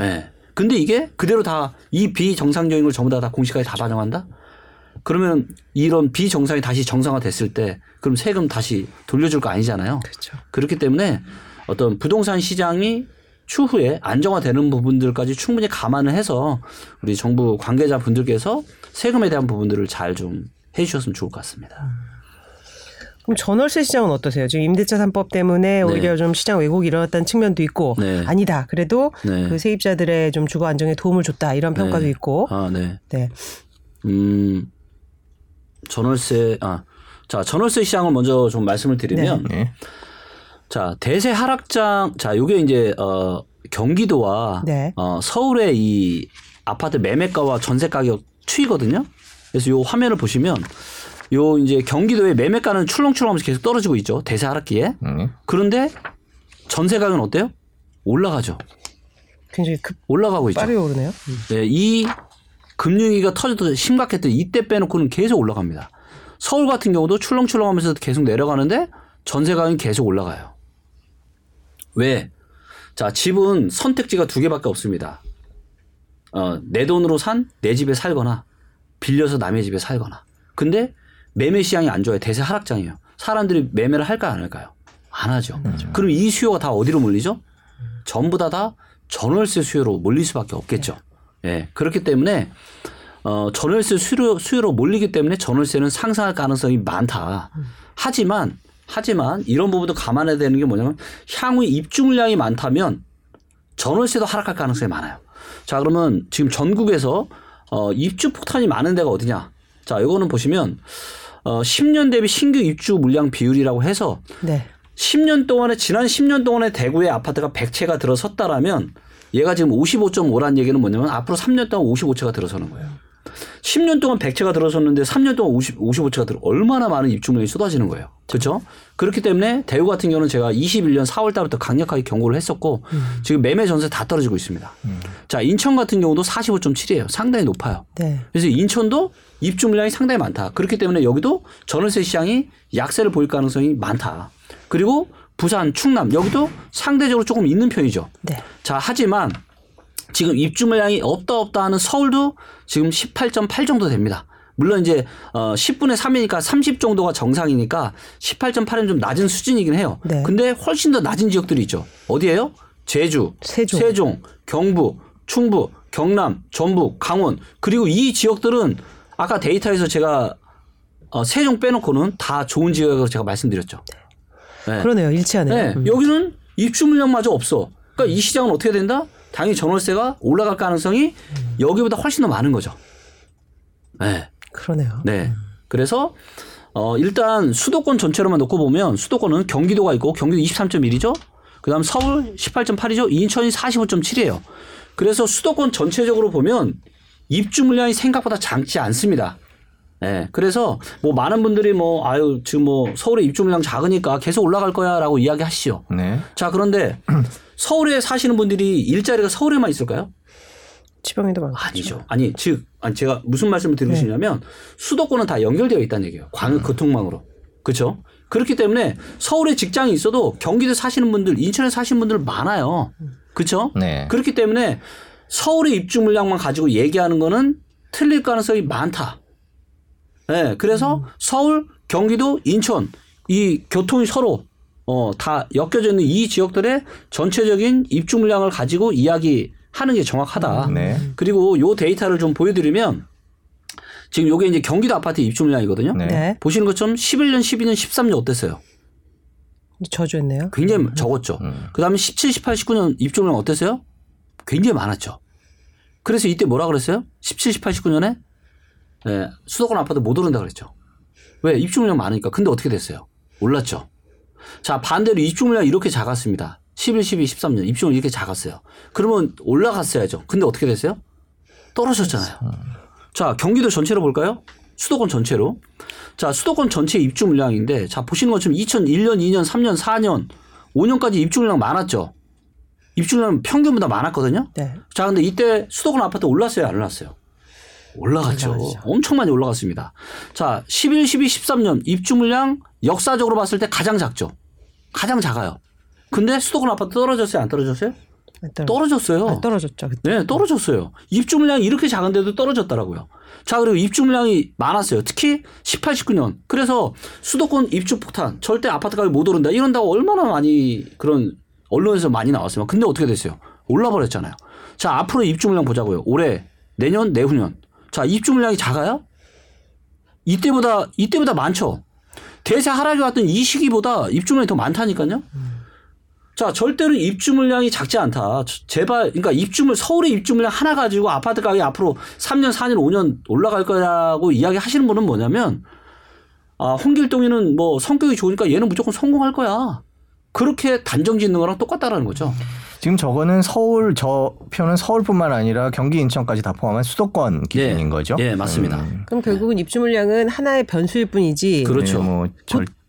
예. 근데 이게 그대로 다 이 비정상적인 걸 전부 다, 다 공시까지 다 반영한다? 그러면 이런 비정상이 다시 정상화 됐을 때 그럼 세금 다시 돌려줄 거 아니잖아요.
그렇죠.
그렇기 때문에 어떤 부동산 시장이 추후에 안정화되는 부분들까지 충분히 감안을 해서 우리 정부 관계자 분들께서 세금에 대한 부분들을 잘 좀 해주셨으면 좋을 것 같습니다.
그럼 전월세 시장은 어떠세요? 지금 임대차 3법 때문에 오히려 좀 시장 왜곡이 일어났다는 측면도 있고
네.
아니다. 그래도
네.
그 세입자들의 좀 주거 안정에 도움을 줬다 이런 평가도
네.
있고.
아, 네.
네.
음, 전월세, 아, 자, 전월세 시장을 먼저 좀 말씀을 드리면,
네.
자, 대세 하락장, 자, 요게 이제, 어, 경기도와,
네.
어, 서울의 이 아파트 매매가와 전세 가격 추이거든요. 그래서 요 화면을 보시면, 요 이제 경기도의 매매가는 출렁출렁하면서 계속 떨어지고 있죠. 대세 하락기에.
네.
그런데 전세 가격은 어때요? 올라가죠.
굉장히 급
올라가고 있죠.
빠르게 오르네요.
네, 이 금융위기가 터져도 심각했던 이때 빼놓고는 계속 올라갑니다. 서울 같은 경우도 출렁출렁하면서 계속 내려가는데 전세 가격이 계속 올라가요. 왜? 자, 집은 선택지가 두 개밖에 없습니다. 어, 내 돈으로 산 내 집에 살거나 빌려서 남의 집에 살거나. 근데 매매 시장이 안 좋아요. 대세 하락장이에요. 사람들이 매매를 할까요, 안 할까요? 안 하죠. 그럼 이 수요가 다 어디로 몰리죠? 전부 다 다 전월세 수요로 몰릴 수밖에 없겠죠. 예. 그렇기 때문에 어, 전월세 수요, 수요로 몰리기 때문에 전월세는 상승할 가능성이 많다. 하지만 하지만 이런 부분도 감안해야 되는 게 뭐냐면 향후 입주 물량이 많다면 전월세도 하락할 가능성이 많아요. 자, 그러면 지금 전국에서 어, 입주 폭탄이 많은 데가 어디냐? 자, 이거는 보시면 어, 10년 대비 신규 입주 물량 비율이라고 해서
네.
10년 동안에 지난 10년 동안에 대구의 아파트가 100채가 들어섰다라면 얘가 지금 55.5란 얘기는 뭐냐면 앞으로 3년 동안 55채가 들어서는 거예요. 10년 동안 100채가 들어섰는데 3년 동안 50, 55채가 들어 얼마나 많은 입주물량이 쏟아지는 거예요. 그렇죠? 그렇기 때문에 대구 같은 경우는 제가 21년 4월 달부터 강력하게 경고를 했었고 지금 매매 전세 다 떨어지고 있습니다. 자, 인천 같은 경우도 45.7이에요. 상당히 높아요.
네.
그래서 인천도 입주 물량이 상당히 많다. 그렇기 때문에 여기도 전월세 시장이 약세를 보일 가능성이 많다. 그리고 부산, 충남 여기도 상대적으로 조금 있는 편이죠.
네.
자, 하지만 지금 입주 물량이 없다 없다 하는 서울도 지금 18.8 정도 됩니다. 물론 이제 어 10분의 3이니까 30 정도가 정상이니까 18.8은 좀 낮은 수준이긴 해요.
네.
근데 훨씬 더 낮은 지역들이 있죠. 어디예요? 제주,
세종.
경부, 충북, 경남, 전북, 강원 그리고 이 지역들은 아까 데이터에서 제가 어, 세종 빼놓고는 다 좋은 지역이라고 제가 말씀드렸죠. 네.
그러네요. 일치하네요.
네,
음.
여기는 입주 물량마저 없어. 그러니까 이 시장은 어떻게 된다? 당연히 전월세가 올라갈 가능성이 여기보다 훨씬 더 많은 거죠. 네.
그러네요.
네. 그래서 어 일단 수도권 전체로만 놓고 보면 수도권은 경기도가 있고 경기도 23.1이죠. 그다음 서울 18.8이죠. 인천이 45.7이에요. 그래서 수도권 전체적으로 보면 입주 물량이 생각보다 작지 않습니다. 예. 그래서 뭐 많은 분들이 뭐 아유 지금 뭐 서울의 입주 물량 작으니까 계속 올라갈 거야라고 이야기하시죠.
네.
자, 그런데 서울에 사시는 분들이 일자리가 서울에만 있을까요?
지방에도 많고.
아니죠. 아니, 즉, 아니, 제가 무슨 말씀을 드리고 싶냐면 수도권은 다 연결되어 있다는 얘기예요. 광역 교통망으로. 그렇죠? 그렇기 때문에 서울에 직장이 있어도 경기도 사시는 분들, 인천에 사시는 분들 많아요. 그렇죠?
네.
그렇기 때문에 서울의 입주 물량만 가지고 얘기하는 거는 틀릴 가능성이 많다. 네, 그래서 서울, 경기도, 인천 이 교통이 서로 어, 다 엮여져 있는 이 지역들의 전체적인 입주 물량을 가지고 이야기하는 게 정확하다.
네.
그리고 요 데이터를 좀 보여드리면 지금 요게 이제 경기도 아파트 입주 물량이거든요.
네.
네.
보시는 것처럼 11년, 12년, 13년 어땠어요?
저주했네요.
굉장히 적었죠. 그 다음에 17, 18, 19년 입주 물량 어땠어요? 굉장히 많았죠. 그래서 이때 뭐라 그랬어요? 17, 18, 19년에 예, 수도권 아파트 못 오른다 그랬죠. 왜? 입주 물량 많으니까. 근데 어떻게 됐어요? 올랐죠. 자, 반대로 입주 물량 이렇게 작았습니다. 11, 12, 13년 입주 물량 이렇게 작았어요. 그러면 올라갔어야죠. 근데 어떻게 됐어요? 떨어졌잖아요. 자, 경기도 전체로 볼까요? 수도권 전체로. 자, 수도권 전체 입주 물량인데, 자, 보시는 것처럼 2001년, 2년, 3년, 4년, 5년까지 입주 물량 많았죠? 입주量평균보다 많았거든요.
네.
자, 근데 이때 수도권 아파트 올랐어요, 안 올랐어요? 올라갔죠. 엄청 많이 올라갔습니다. 자, 11, 12, 13년 입주 물량 역사적으로 봤을 때 가장 작죠. 가장 작아요. 근데 수도권 아파트 떨어졌어요, 안 떨어졌어요?
떨어-
떨어졌어요.
아, 떨어졌죠. 그때.
네, 떨어졌어요. 입주 물량이 이렇게 작은데도 떨어졌더라고요. 자, 그리고 입주 물량이 많았어요. 특히 18, 19년. 그래서 수도권 입주 폭탄, 절대 아파트 가격 못 오른다. 이런다고 얼마나 많이 그런 언론에서 많이 나왔어요. 근데 어떻게 됐어요? 올라 버렸잖아요. 자, 앞으로 입주 물량 보자고요. 올해, 내년, 내후년. 자, 입주 물량이 작아요? 이때보다, 이때보다 많죠? 대세 하락이 왔던 이 시기보다 입주 물량이 더 많다니까요? 자, 절대로 입주 물량이 작지 않다. 저- 제발, 그러니까 입주물, 서울의 입주 물량 하나 가지고 아파트 가격이 앞으로 3년, 4년, 5년 올라갈 거라고 이야기 하시는 분은 뭐냐면, 아, 홍길동이는 뭐 성격이 좋으니까 얘는 무조건 성공할 거야. 그렇게 단정 짓는 거랑 똑같다라는 거죠.
지금 저거는 서울 저 표는 서울뿐만 아니라 경기 인천까지 다 포함한 수도권 기준인 거죠.
예, 맞습니다.
음.
그럼 결국은 입주 물량은 하나의 변수일 뿐이지.
그렇죠.
네, 뭐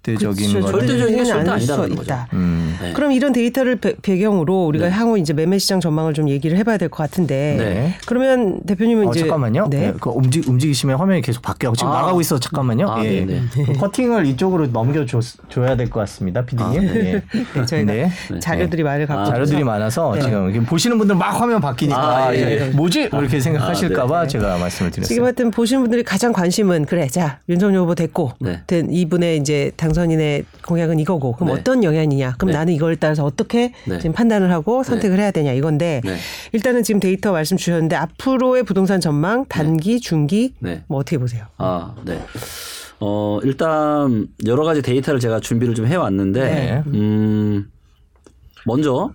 절대적인. 거는
절대적인 게 절대
아닐 수
아니다라는 거죠.
있다.
음.
네.
그럼 이런 데이터를 배, 배경으로 우리가 향후 이제 매매 시장 전망을 좀 얘기를 해봐야 될 것 같은데.
네.
그러면 대표님은
어,
이제
잠깐만요.
네.
네. 그 움직, 움직이시면 화면이 계속 바뀌어. 지금
아.
나가고 있어. 잠깐만요.
아,
예.
네네.
그 커팅을 이쪽으로 넘겨줘야 될 것 같습니다. 피디님. 예.
네, 저희가
네.
자료들이 많이 갖고
자료들이
있어서
많아서
네.
지금 보시는 분들 막 화면 바뀌니까
아, 예, 예.
뭐지? 이렇게 생각하실까봐
네.
제가 말씀을
지금
드렸어요.
하여튼 보시는 분들이 가장 관심은 그래 자 윤석열 후보 됐고
네.
된 이분의 이제 당 선인의 공약은 이거고 그럼
네.
어떤 영향이냐 그럼
네.
나는 이걸 따라서 어떻게
네.
지금 판단을 하고 선택을 해야 되냐 이건데
네.
일단은 지금 데이터 말씀 주셨는데 앞으로의 부동산 전망 단기 중기
네.
뭐 어떻게 보세요?
아, 네. 어, 일단 여러 가지 데이터를 제가 준비를 좀 해왔는데,
네.
음, 먼저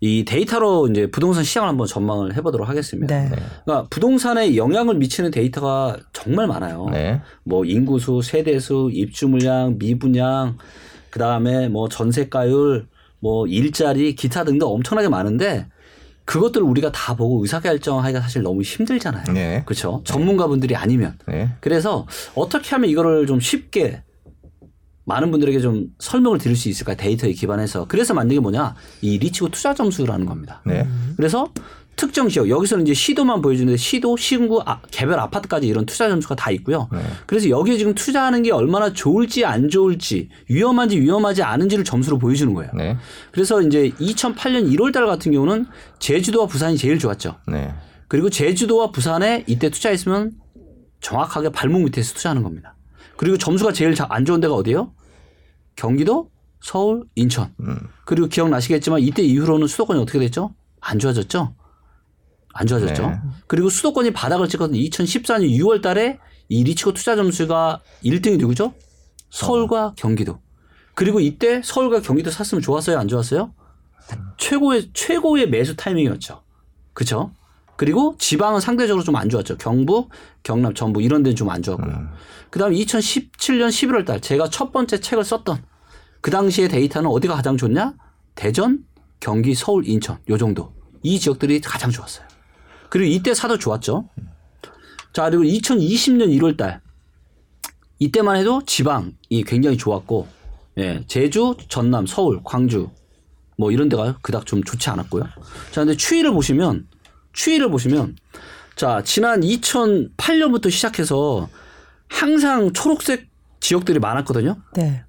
이 데이터로 이제 부동산 시장을 한번 전망을 해보도록 하겠습니다.
네.
그러니까 부동산에 영향을 미치는 데이터가 정말 많아요.
네.
뭐 인구수, 세대수, 입주 물량, 미분양, 그 다음에 뭐 전세가율, 뭐 일자리, 기타 등등 엄청나게 많은데 그것들을 우리가 다 보고 의사결정하기가 사실 너무 힘들잖아요.
네.
그렇죠. 전문가분들이 아니면.
네.
그래서 어떻게 하면 이거를 좀 쉽게 많은 분들에게 좀 설명을 드릴 수 있을까 데이터에 기반해서 그래서 만든 게 뭐냐 이 리치고 투자 점수라는 겁니다.
네.
그래서 특정 지역 여기서는 이제 시도만 보여주는데 시도, 시군구, 아, 개별 아파트까지 이런 투자 점수가 다 있고요. 그래서 여기에 지금 투자하는 게 얼마나 좋을지 안 좋을지 위험한지 위험하지 않은지를 점수로 보여주는 거예요.
네.
그래서 이제 2008년 1월달 같은 경우는 제주도와 부산이 제일 좋았죠.
네.
그리고 제주도와 부산에 이때 투자했으면 정확하게 발목 밑에서 투자하는 겁니다. 그리고 점수가 제일 자- 안 좋은 데가 어디예요? 경기도, 서울, 인천. 그리고 기억나시겠지만 이때 이후로는 수도권이 어떻게 됐죠? 안 좋아졌죠? 안 좋아졌죠?
네.
그리고 수도권이 바닥을 찍었던 2014년 6월 달에 이 리치고 투자 점수가 1등이 누구죠? 서울과 경기도. 그리고 이때 서울과 경기도 샀으면 좋았어요? 안 좋았어요? 최고의, 최고의 매수 타이밍이었죠. 그쵸? 그리고 지방은 상대적으로 좀 안 좋았죠. 경북, 경남, 전북 이런 데는 좀 안 좋았고요. 그 다음에 2017년 11월 달 제가 첫 번째 책을 썼던 그 당시의 데이터는 어디가 가장 좋냐? 대전, 경기, 서울, 인천 요 정도. 이 지역들이 가장 좋았어요. 그리고 이때 사도 좋았죠. 자, 그리고 2020년 1월 달 이때만 해도 지방이 굉장히 좋았고 예, 제주, 전남, 서울, 광주 뭐 이런 데가 그닥 좀 좋지 않았고요. 자, 근데 추이를 보시면 추이를 보시면 자, 지난 2008년부터 시작해서 항상 초록색 지역들이 많았거든요.
네.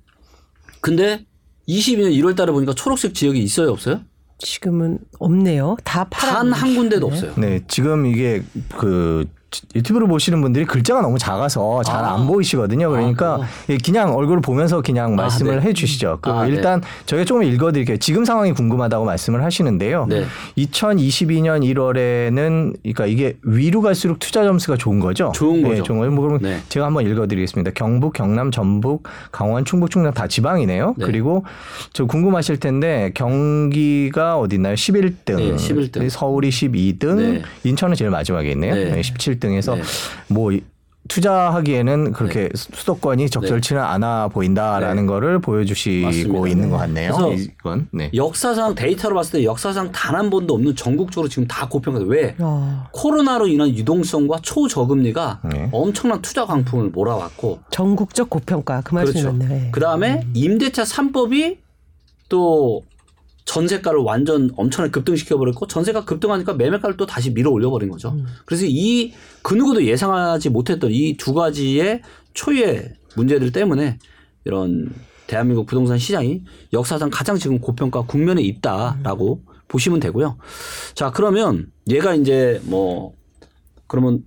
근데 22년 1월 달에 보니까 초록색 지역이 있어요, 없어요?
지금은 없네요. 다 파란.
단 한 군데도 없어요.
네, 지금 이게 그 유튜브를 보시는 분들이 글자가 너무 작아서 잘안
아.
보이시거든요. 그러니까
아,
예, 그냥 얼굴을 보면서 그냥 말씀을
네.
해 주시죠. 그
아, 네.
일단 저희가 조금 읽어드릴게요. 지금 상황이 궁금하다고 말씀을 하시는데요.
네.
2022년 1월에는 그러니까 이게 위로 갈수록 투자 점수가 좋은 거죠.
좋은
네,
거죠.
좋은 거예요. 뭐 그럼
네.
제가 한번 읽어드리겠습니다. 경북, 경남, 전북, 강원, 충북, 충남 다 지방이네요.
네.
그리고 저 궁금하실 텐데 경기가 어디 있나요? 11등,
네, 11등.
서울이 12등,
네.
인천은 제일 마지막에 있네요.
네.
네. 17등에서
네.
뭐 이- 투자하기에는 그렇게 수도권이 적절치는 않아 보인다라는 거를 보여주시고
네. 맞습니다.
있는 것 같네요.
그래서
이건 네.
역사상 데이터로 봤을 때 역사상 단 한 번도 없는 전국적으로 지금 다 고평가. 왜?
어,
코로나로 인한 유동성과 초저금리가
네.
엄청난 투자 광풍을 몰아왔고
전국적 고평가 그 말씀이
그렇죠.
맞네요. 예.
그 다음에 임대차 3법이 또 전세가를 완전 엄청나게 급등시켜 버렸고 전세가 급등하니까 매매가를 또 다시 밀어 올려 버린 거죠. 그래서 이 그 누구도 예상하지 못했던 이 두 가지의 초유의 문제들 때문에 이런 대한민국 부동산 시장이 역사상 가장 지금 고평가 국면에 있다라고 보시면 되고요. 자, 그러면 얘가 이제 뭐 그러면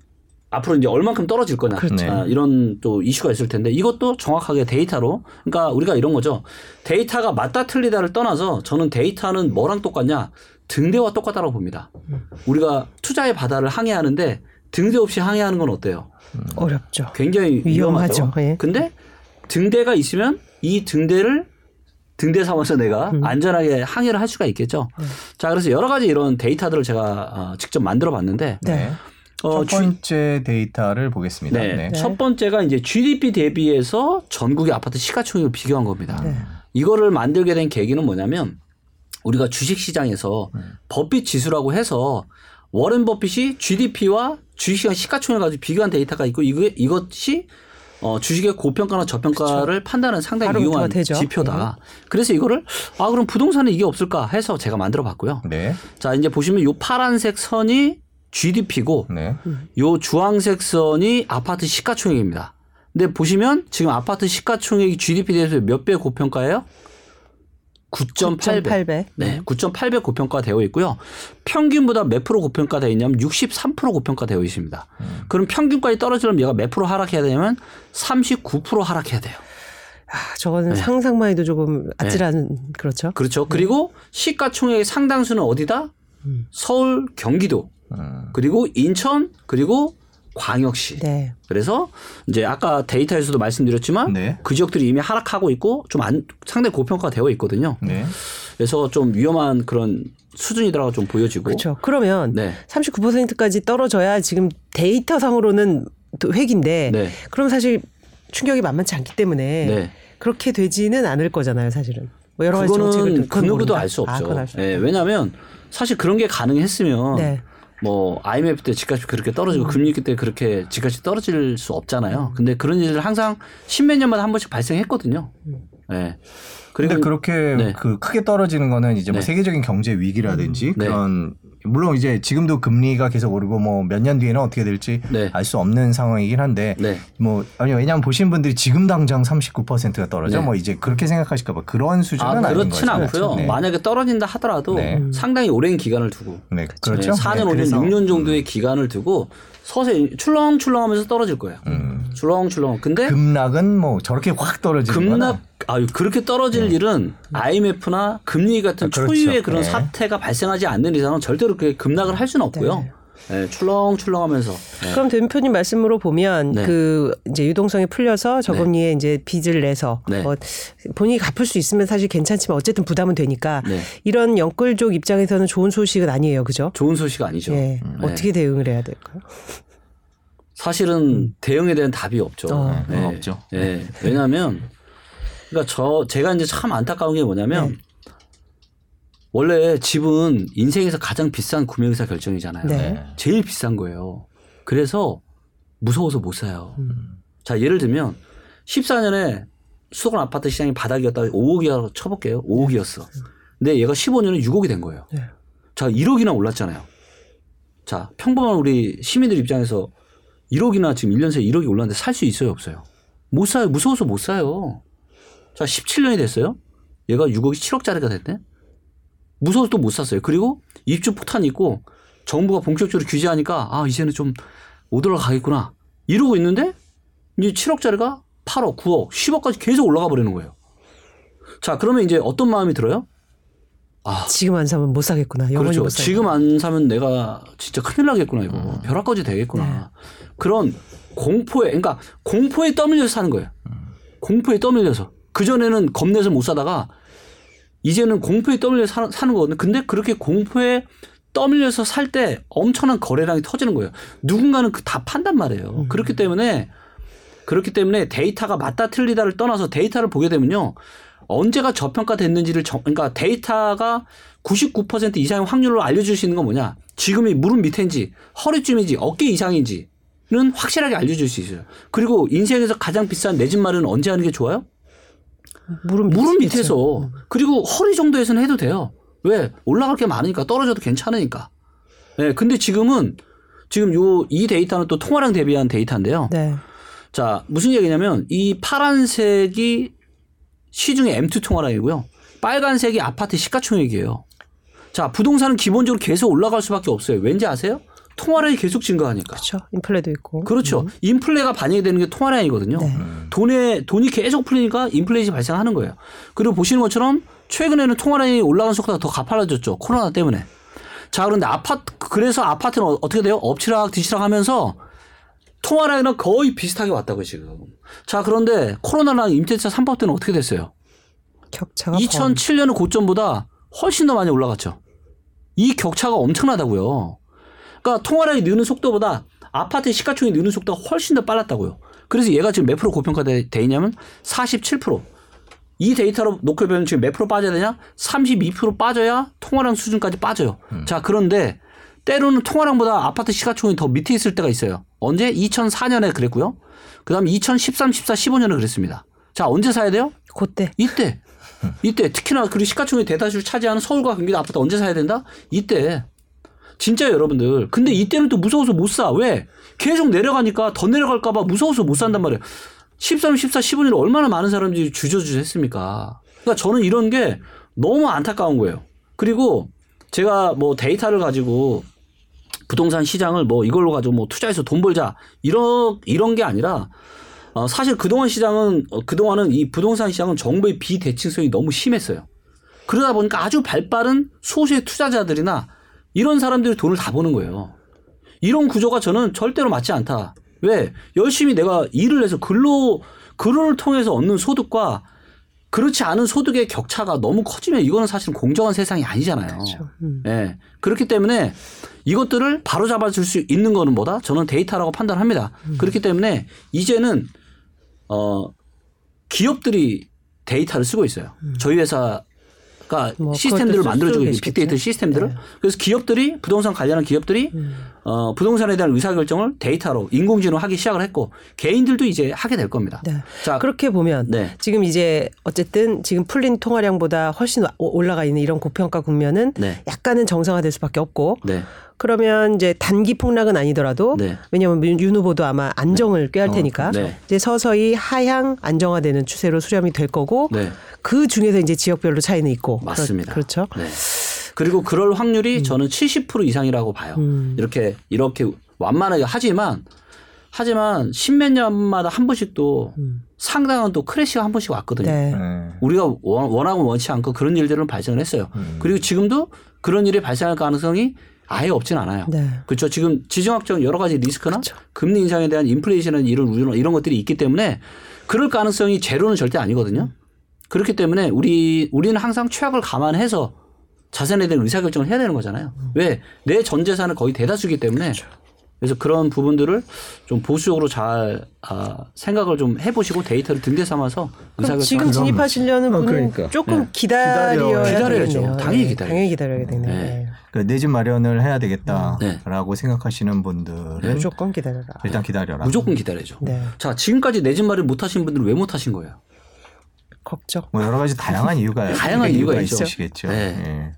앞으로 이제 얼만큼 떨어질 거냐
그렇죠.
아, 이런 또 이슈가 있을 텐데 이것도 정확하게 데이터로 그러니까 우리가 이런 거죠 데이터가 맞다 틀리다를 떠나서 저는 데이터는 뭐랑 똑같냐 등대와 똑같다고 봅니다 우리가 투자의 바다를 항해하는데 등대 없이 항해하는 건 어때요
어렵죠.
굉장히
위험하죠.
위험하죠
예.
근데 등대가 있으면 이 등대를 등대 삼아서 내가
음.
안전하게 항해를 할 수가 있겠죠 자 그래서 여러 가지 이런 데이터들을 제가 어, 직접 만들어 봤는데
네.
어,
첫 번째 데이터를 보겠습니다.
네.
네.
첫 번째가 이제 GDP 대비해서 전국의 아파트 시가총액을 비교한 겁니다.
네.
이거를 만들게 된 계기는 뭐냐면 우리가 주식 시장에서 버핏 지수라고 해서 워렌 버핏이 GDP와 주식시장 시가총액을 가지고 비교한 데이터가 있고 이거 이것이 어, 주식의 고평가나 저평가를 판단하는 상당히 유용한. 지표다. 그래서 이거를 아 그럼 부동산에 이게 없을까 해서 제가 만들어 봤고요.
네.
자 이제 보시면 요 파란색 선이 GDP고
네.
요 주황색 선이 아파트 시가총액입니다. 근데 보시면 지금 아파트 시가총액이 GDP 대해서 몇 배 고평가예요? 9.8배.
9.8배.
네, 9.8배 고평가 되어 있고요. 평균보다 몇 프로 고평가 되어 있냐면 63% 고평가 되어 있습니다. 그럼 평균까지 떨어지려면 얘가 몇 프로 하락해야 되냐면 39% 하락해야 돼요.
아, 저거는 상상만 해도 조금 아찔한 그렇죠.
그렇죠. 그리고 시가총액의 상당수는 어디다? 서울, 경기도,
음.
그리고 인천, 그리고 광역시.
네.
그래서 이제 아까 데이터에서도 말씀드렸지만
네.
그 지역들이 이미 하락하고 있고 좀 안, 상당히 고평가되어 있거든요.
네.
그래서 좀 위험한 그런 수준이라고 좀 보여지고.
그렇죠. 그러면
네.
39%까지 떨어져야 지금 데이터상으로는 또 획인데
네.
그럼 사실 충격이 만만치 않기 때문에
네.
그렇게 되지는 않을 거잖아요, 사실은. 뭐 여러 가지 정책을
그거는 그 누구도. 알수
아,
없죠.
그건 알수
예,
없다.
왜냐하면 사실 그런 게 가능했으면
네.
뭐 IMF 때 집값이 그렇게 떨어지고 금리 위기 때 그렇게 집값이 떨어질 수 없잖아요. 근데 그런 일들 항상 십몇 년마다 한 번씩 발생했거든요. 예.
근데 그렇게
네.
그 크게 떨어지는 거는 이제 뭐
네.
세계적인 경제 위기라든지
네.
그런 물론 이제 지금도 금리가 계속 오르고 뭐 몇 년 뒤에는 어떻게 될지
네.
알수 없는 상황이긴 한데
네.
뭐 아니 왜냐하면 보신 분들이 지금 당장 39%가 떨어져
네.
뭐 이제 그렇게 생각하실까 봐 그런 수준은
아,
아닌
그렇진. 않고요.
네.
만약에 떨어진다 하더라도
네.
상당히 오랜 기간을 두고
네, 그렇죠.
4년,
네,
5년,
그래서,
6년 정도의 기간을 두고 서서히 출렁출렁하면서 떨어질 거예요.
음,
출렁출렁. 근데
급락은 뭐 저렇게 확 떨어지는
급락
거나
아유 그렇게 떨어질 일은 IMF나 금리 같은
아, 그렇죠.
초유의 그런
네.
사태가 발생하지 않는 이상은 절대로 그렇게 급락을 할 수는 없고요. 네, 출렁출렁하면서 네.
그럼 대표님 말씀으로 보면
네.
그 이제 유동성이 풀려서 저금리에 이제 빚을 내서
네.
뭐 본인이 갚을 수 있으면 사실 괜찮지만 어쨌든 부담은 되니까
네.
이런 영끌족 입장에서는 좋은 소식은 아니에요, 그죠?
좋은 소식 아니죠.
예.
네.
어떻게 대응을 해야 될까요?
사실은 대응에 대한 답이 없죠.
어.
네, 그건 없죠.
네. 왜냐하면 그러니까 저 제가 이제 참 안타까운 게 뭐냐면
네.
원래 집은 인생에서 가장 비싼 구매 의사 결정이잖아요.
네.
제일 비싼 거예요. 그래서 무서워서 못 사요.
음.
자 예를 들면 14년에 수도권 아파트 시장이 바닥이었다 5억이라고 쳐볼게요. 5억이었어. 근데 얘가 15년에 6억이 된 거예요.
네.
자 1억이나 올랐잖아요. 자 평범한 우리 시민들 입장에서 1억이나 지금 1년 새에 1억이 올랐는데 살 수 있어요 없어요? 못 사요. 무서워서 못 사요. 자 17년이 됐어요. 얘가 6억이 7억짜리가 됐네. 무서워서 또 못 샀어요. 그리고 입주 폭탄이 있고 정부가 본격적으로 규제하니까 아 이제는 좀 못 올라가겠구나 이러고 있는데 이제 7억짜리가 8억, 9억, 10억까지 계속 올라가 버리는 거예요. 자 그러면 이제 어떤 마음이 들어요? 아
지금 안 사면 못 사겠구나.
그렇죠.
못.
지금 안 사면 내가 진짜 큰일 나겠구나 이거 벼락거지 되겠구나. 그런 공포에 그러니까 공포에 떠밀려서 사는 거예요. 공포에 떠밀려서 그 전에는 겁내서 못 사다가 이제는 공포에 떠밀려서 사, 사는 거거든요. 근데 그렇게 공포에 떠밀려서 살 때 엄청난 거래량이 터지는 거예요. 누군가는 그 다 판단 말이에요. 그렇기 때문에 그렇기 때문에 데이터가 맞다 틀리다를 떠나서 데이터를 보게 되면요. 언제가 저평가 됐는지를 정, 그러니까 데이터가 99% 이상의 확률로 알려줄 수 있는 건 뭐냐? 지금이 무릎 밑인지 허리쯤인지 어깨 이상인지는 확실하게 알려줄 수 있어요. 그리고 인생에서 가장 비싼 내 집 마련은 언제 하는 게 좋아요?
무릎, 밑-
무릎 밑에서 그리고 허리 정도에서는 해도 돼요. 왜? 올라갈 게 많으니까 떨어져도 괜찮으니까. 예, 근데 지금은 지금 요 이 데이터는 또 통화량 대비한 데이터인데요.
네.
자, 무슨 얘기냐면 이 파란색이 시중의 M2 통화량이고요. 빨간색이 아파트 시가총액이에요. 자, 부동산은 기본적으로 계속 올라갈 수밖에 없어요. 왠지 아세요? 통화량이 계속 증가하니까.
그렇죠. 인플레도 있고.
그렇죠. 인플레가 반영이 되는 게 통화량이거든요.
네.
돈에 돈이 계속 풀리니까 인플레이션이 발생하는 거예요. 그리고 보시는 것처럼 최근에는 통화량이 올라간 속도가 더 가팔라졌죠. 코로나 때문에. 자, 그런데 아파트 그래서 아파트는 어- 어떻게 돼요? 엎치락 뒤치락 하면서 통화량이랑 거의 비슷하게 왔다고요, 지금. 자, 그런데 코로나랑 임대차 3법 때는 어떻게 됐어요?
격차가
2007년 의 고점보다 훨씬 더 많이 올라갔죠. 이 격차가 엄청나다고요. 그러니까 통화량이 느는 속도보다 아파트 시가총이 느는 속도가 훨씬 더 빨랐다고요. 그래서 얘가 지금 몇 프로 고평가돼 돼 있냐면 47%. 이 데이터로 놓고 보면 지금 몇 프로 빠져야 되냐? 32% 빠져야 통화량 수준까지 빠져요. 자, 그런데 때로는 통화량보다 아파트 시가총이 더 밑에 있을 때가 있어요. 언제? 2004년에 그랬고요. 그다음에 2013, 14, 15년에 그랬습니다. 자, 언제 사야 돼요?
그때
이때 이때 특히나 그리고 시가총액 대다수를 차지하는 서울과 경기도 아파트 언제 사야 된다? 이때 진짜 여러분들 근데 이때는 또 무서워서 못 사 왜? 계속 내려가니까 더 내려갈까봐 무서워서 못 산단 말이에요 13, 14, 15년에 얼마나 많은 사람들이 주저주저 했습니까 그러니까 저는 이런 게 너무 안타까운 거예요 그리고 제가 뭐 데이터를 가지고 부동산 시장을 뭐 이걸로 가지고 뭐 투자해서 돈 벌자 이런 이런 게 아니라 어, 사실 그동안 시장은 어, 그동안은 이 부동산 시장은 정부의 비대칭성이 너무 심했어요. 그러다 보니까 아주 발빠른 소수의 투자자들이나 이런 사람들이 돈을 다 버는 거예요. 이런 구조가 저는 절대로 맞지 않다. 왜? 열심히 내가 일을 해서 근로 근로를 통해서 얻는 소득과 그렇지 않은 소득의 격차가 너무 커지면 이거는 사실 공정한 세상이 아니잖아요.
음.
예. 그렇기 때문에 이것들을 바로 잡아줄 수 있는 거는 뭐다? 저는 데이터라고 판단합니다.
음.
그렇기 때문에 이제는 어 기업들이 데이터를 쓰고 있어요. 저희 회사가
뭐
시스템들을 만들어주고
쓸
있는 빅데이터. 시스템들을
네.
그래서 기업들이 부동산 관련한 기업들이
음.
어 부동산에 대한 의사결정을 데이터로 인공지능으로 하기 시작을 했고 개인들도 이제 하게 될 겁니다.
네.
자
그렇게 보면
네.
지금 이제 어쨌든 지금 풀린 통화량보다 훨씬 올라가 있는 이런 고평가 국면은
네.
약간은 정상화될 수밖에 없고
네.
그러면 이제 단기 폭락은 아니더라도
네.
왜냐하면 윤- 윤 후보도 아마 안정을 꾀할 테니까
네.
이제 서서히 하향 안정화되는 추세로 수렴이 될 거고
네.
그 중에서 이제 지역별로 차이는 있고
맞습니다.
그렇, 죠
네. 그리고 그럴 확률이
음.
저는 70% 이상이라고 봐요. 이렇게 이렇게 완만하게 하지만 하지만 십몇 년마다 한 번씩 또 상당한 또 crash가 한 번씩 왔거든요.
음. 네.
네.
우리가 원- 원하고 원치 않고 그런 일들은 발생을 했어요. 그리고 지금도 그런 일이 발생할 가능성이 아예 없진 않아요.
네.
그렇죠. 지금 지정학적 여러 가지 리스크나
그렇죠.
금리 인상에 대한 인플레이션은 이런 우려나 이런 것들이 있기 때문에 그럴 가능성이 제로는 절대 아니거든요. 그렇기 때문에 우리 우리는 항상 최악을 감안해서 자산에 대한 의사결정을 해야 되는 거잖아요. 왜? 내 전 재산은 거의 대다수기 때문에 그 래서 그런 부분들을 좀 보수적으로 잘 아, 생각을 좀 해보시고 데이터를 등대 삼아서 의사결정.
지금 진입하시려는
어,
분은
그러니까.
조금
네.
기다려야
기다려야죠. 당연히
네.
기다려야죠.
당연히 기다려야 되겠네요.
네.
네.
내집 마련을 해야 되겠다라고
네.
생각하시는 분들은
무조건 기다려라.
일단 기다려라.
무조건 기다려야죠.
네.
자, 지금까지 내 집 마련 못 하신 분들은 왜 못 하신 거예요?
걱정.
뭐 여러 가지 다양한 이유가
다양한 이유가 있죠.
있으시겠죠.
네.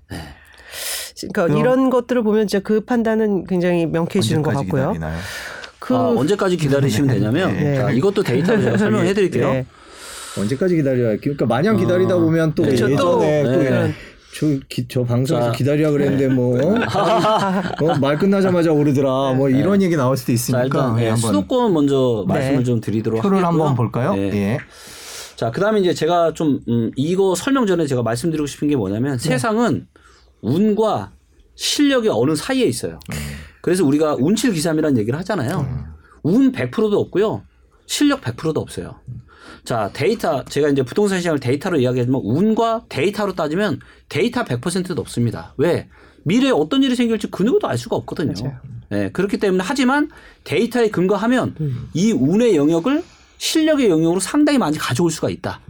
예.
그러니까
그럼-
이런 것들을 보면 진짜 그 판단은 굉장히 명쾌해지는 것 같고요.
기다리나요?
그
아, 언제까지 기다리시면 되냐면
네.
자, 이것도 데이터로 제가 설명해 드릴게요.
네.
언제까지 기다려야? 그러니까 마냥 기다리다 보면 또
그렇죠.
예전에
또,
또,
네.
저, 기- 저 방송에서
자.
기다리라 그랬는데 뭐, 어, 말 끝나자마자 오르더라 뭐 이런 얘기 나올 수도
자,
있으니까
일단
예,
네,
한번
수도권 먼저
네.
말씀을 좀 드리도록
표를
하겠고요.
한번 볼까요?
네.
예.
자, 그다음에 이제 제가 좀 음, 이거 설명 전에 제가 말씀드리고 싶은 게 뭐냐면
네.
세상은 운과 실력이 어느 사이에 있어요. 그래서 우리가 운칠 기삼이라는 얘기를 하잖아요. 운 100%도 없고요. 실력 100%도 없어요. 자, 데이터 제가 이제 부동산 시장을 데이터로 이야기하지만 운과 데이터로 따지면 데이터 100%도 없습니다. 왜? 미래에 어떤 일이 생길지 그 누구도 알 수가 없거든요. 예, 그렇기 때문에 하지만 데이터에 근거하면 이 운의 영역을 실력의 영역으로 상당히 많이 가져올 수가 있다.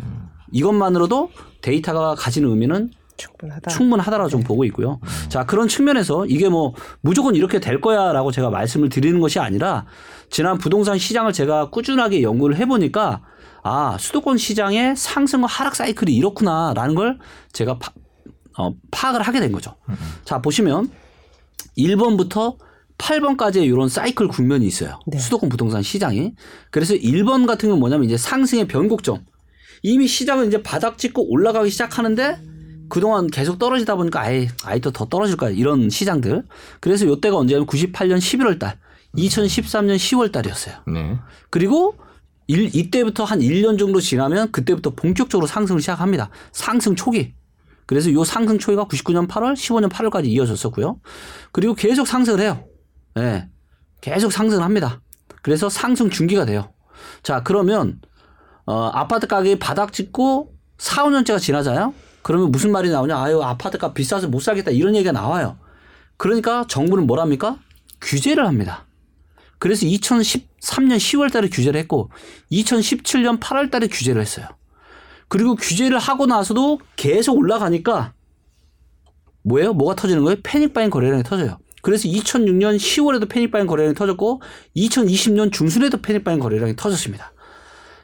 이것만으로도 데이터가 가지는 의미는
충분하다.
충분하다라고 좀 보고 있고요. 자, 그런 측면에서 이게 뭐 무조건 이렇게 될 거야라고 제가 말씀을 드리는 것이 아니라 지난 부동산 시장을 제가 꾸준하게 연구를 해보니까 아, 수도권 시장의 상승과 하락 사이클이 이렇구나라는 걸 제가 파- 어, 파악을 하게 된 거죠. 자 보시면 1번부터 8번까지의 이런 사이클 국면이 있어요.
네.
수도권 부동산 시장이. 그래서 1번 같은 경우는 뭐냐면 이제 상승의 변곡점. 이미 시장은 이제 바닥 찍고 올라가기 시작하는데 그동안 계속 떨어지다 보니까 아예 아예 또더 떨어질 거야. 이런 시장들. 그래서 요때가 언제냐면 98년 11월 달, 2013년 10월 달이었어요.
네.
그리고 일, 이때부터 한 1년 정도 지나면 그때부터 본격적으로 상승을 시작합니다. 상승 초기. 그래서 요 상승 초기가 99년 8월, 15년 8월까지 이어졌었고요. 그리고 계속 상승을 해요. 예. 계속 상승을 합니다. 그래서 상승 중기가 돼요. 자, 그러면 어, 아파트 가격이 바닥 찍고 4, 5년째가 지나잖아요. 그러면 무슨 말이 나오냐? 아유, 아파트가 비싸서 못 살겠다. 이런 얘기가 나와요. 그러니까 정부는 뭘 합니까? 규제를 합니다. 그래서 2013년 10월 달에 규제를 했고 2017년 8월 달에 규제를 했어요. 그리고 규제를 하고 나서도 계속 올라가니까 뭐예요? 뭐가 터지는 거예요? 패닉 바잉 거래량이 터져요. 그래서 2006년 10월에도 패닉 바잉 거래량이 터졌고 2020년 중순에도 패닉 바잉 거래량이 터졌습니다.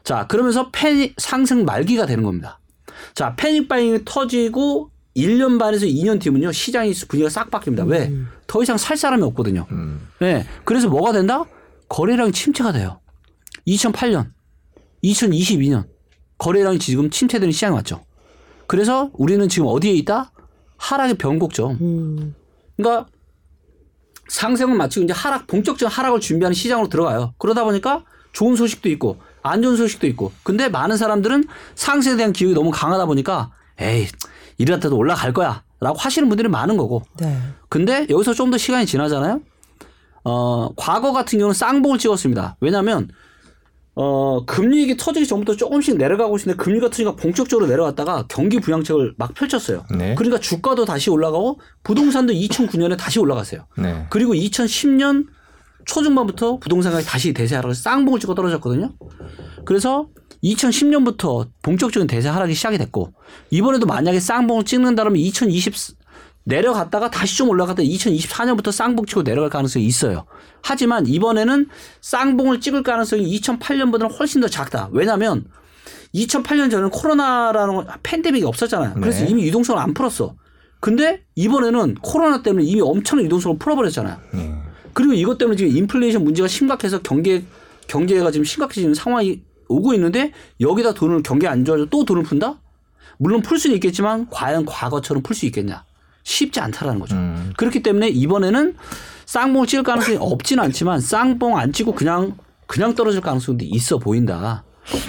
자, 그러면서 패닉 상승 말기가 되는 겁니다. 자, 패닉 바잉이 터지고 1년 반에서 2년 뒤면요. 시장이 분위기가 싹 바뀝니다. 왜? 더 이상 살 사람이 없거든요. 네. 그래서 뭐가 된다? 거래량이 침체가 돼요. 2008년, 2022년 거래량이 지금 침체되는 시장이 왔죠. 그래서 우리는 지금 어디에 있다? 하락의 변곡점.
음.
그러니까 상승을 마치고 이제 하락, 본격적인 하락을 준비하는 시장으로 들어가요. 그러다 보니까 좋은 소식도 있고 안 좋은 소식도 있고. 근데 많은 사람들은 상승에 대한 기억이 너무 강하다 보니까 에이, 이랬다도 올라갈 거야. 라고 하시는 분들이 많은 거고.
네.
근데 여기서 좀 더 시간이 지나잖아요. 어, 과거 같은 경우는 쌍봉을 찍었습니다. 왜냐하면 어, 금리익이 터지기 전부터 조금씩 내려가고 있는데 금리가 터지니까 본격적으로 내려갔다가 경기 부양책을 막 펼쳤어요.
네.
그러니까 주가도 다시 올라가고 부동산도 2009년에 다시 올라갔어요.
네.
그리고 2010년 초중반부터 부동산 가격이 다시 대세 하락을 쌍봉을 찍고 떨어졌거든요. 그래서 2010년부터 본격적인 대세 하락이 시작이 됐고 이번에도 만약에 쌍봉을 찍는다면 2020 내려갔다가 다시 좀 올라갔다 2024년부터 쌍봉 치고 내려갈 가능성이 있어요. 하지만 이번에는 쌍봉을 찍을 가능성이 2008년보다는 훨씬 더 작다. 왜냐하면 2008년 전에는 코로나라는 팬데믹이 없었잖아요. 그래서
네.
이미 유동성을 안 풀었어. 근데 이번에는 코로나 때문에 이미 엄청난 유동성을 풀어버렸잖아요.
네.
그리고 이것 때문에 지금 인플레이션 문제가 심각해서 경제 경제가 지금 심각해지는 상황이 오고 있는데 여기다 돈을 경기 안 좋아져 또 돈을 푼다? 물론 풀 수는 있겠지만 과연 과거처럼 풀 수 있겠냐? 쉽지 않다라는 거죠.
음.
그렇기 때문에 이번에는 쌍봉을 찍을 가능성이 없지는 않지만 쌍봉 안 찍고 그냥 그냥 떨어질 가능성도 있어 보인다.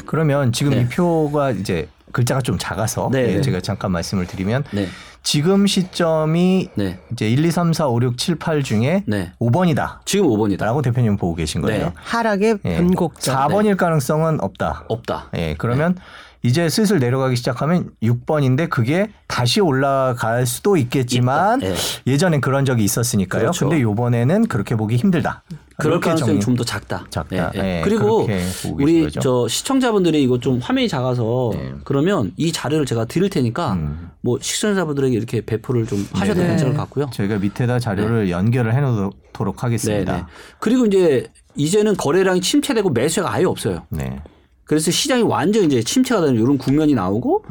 그러면 지금
네.
이 표가 이제 글자가 좀 작아서
네.
예, 제가 잠깐 말씀을 드리면
네,
지금 시점이
네,
이제 1, 2, 3, 4, 5, 6, 7, 8 중에
네.
5번이다.
지금 5번이다.
라고 대표님 보고 계신 거예요.
네.
하락의
예.
변곡점.
4번일 가능성은 없다.
없다.
예, 그러면 이제 슬슬 내려가기 시작하면 6번인데 그게 다시 올라갈 수도 있겠지만
있다. 예.
예전엔 그런 적이 있었으니까요.
그렇죠.
근데 요번에는 그렇게 보기 힘들다.
그럴 가능성이 좀 더 작다.
작다.
예, 예.
예,
그리고 우리. 저 시청자분들이 이거 좀 화면이 작아서
네.
그러면 이 자료를 제가 드릴 테니까
음.
뭐 시청자분들에게 이렇게 배포를 좀 하셔도
네.
괜찮을 것 같고요.
저희가 밑에다 자료를 연결을 해놓도록
네,
하겠습니다.
네. 그리고 이제 이제는 거래량이 침체되고 매수가 아예 없어요.
네.
그래서 시장이 완전 이제 침체가 되는 이런 국면이 나오고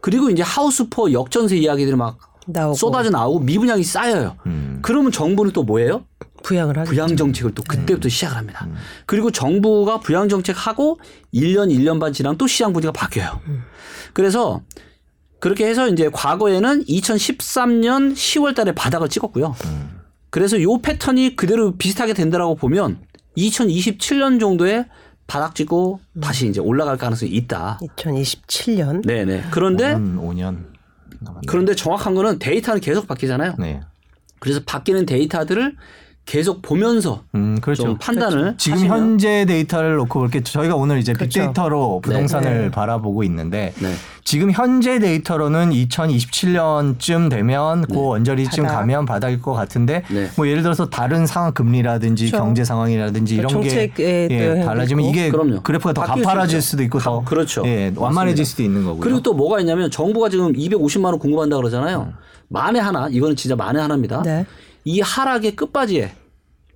그리고 이제 하우스포 역전세 이야기들이 막
나오고
쏟아져 나오고 미분양이 쌓여요.
음.
그러면 정부는 또 뭐예요?
부양을 하겠죠.
부양 정책을 또 그때부터 시작을 합니다. 그리고 정부가 부양 정책 하고 1년 1년 반 지나면 또 시장 분위기가 바뀌어요. 그래서 그렇게 해서 이제 과거에는 2013년 10월 달에 바닥을 찍었고요. 그래서 요 패턴이 그대로 비슷하게 된다라고 보면 2027년 정도에 바닥 찍고 다시 이제 올라갈 가능성이 있다.
2027년.
네네. 그런데
5년, 5년 남았네.
그런데 정확한 거는 데이터는 계속 바뀌잖아요.
네.
그래서 바뀌는 데이터들을 계속 보면서
음, 그렇죠.
좀 판단을
지금
하시면
현재 데이터를 놓고 볼게 저희가 오늘 이제
그렇죠.
빅데이터로 부동산을
네.
바라보고 있는데
네.
지금 현재 데이터로는 2027년쯤 되면 그 언저리쯤
바닥.
가면 바닥일 것 같은데
네.
뭐 예를 들어서 다른 상황 금리라든지
그렇죠.
경제 상황이라든지 이런 게
정책에
예, 달라지면
있고.
이게
그럼요.
그래프가 더 가파라질. 수도 있고 더
가- 그렇죠.
예, 완만해질
맞습니다.
수도 있는 거고요.
그리고 또 뭐가 있냐면 정부가 지금 250만 원 공급한다 그러잖아요. 만에 하나 이거는 진짜 만에 하나입니다.
네.
이 하락의 끝바지에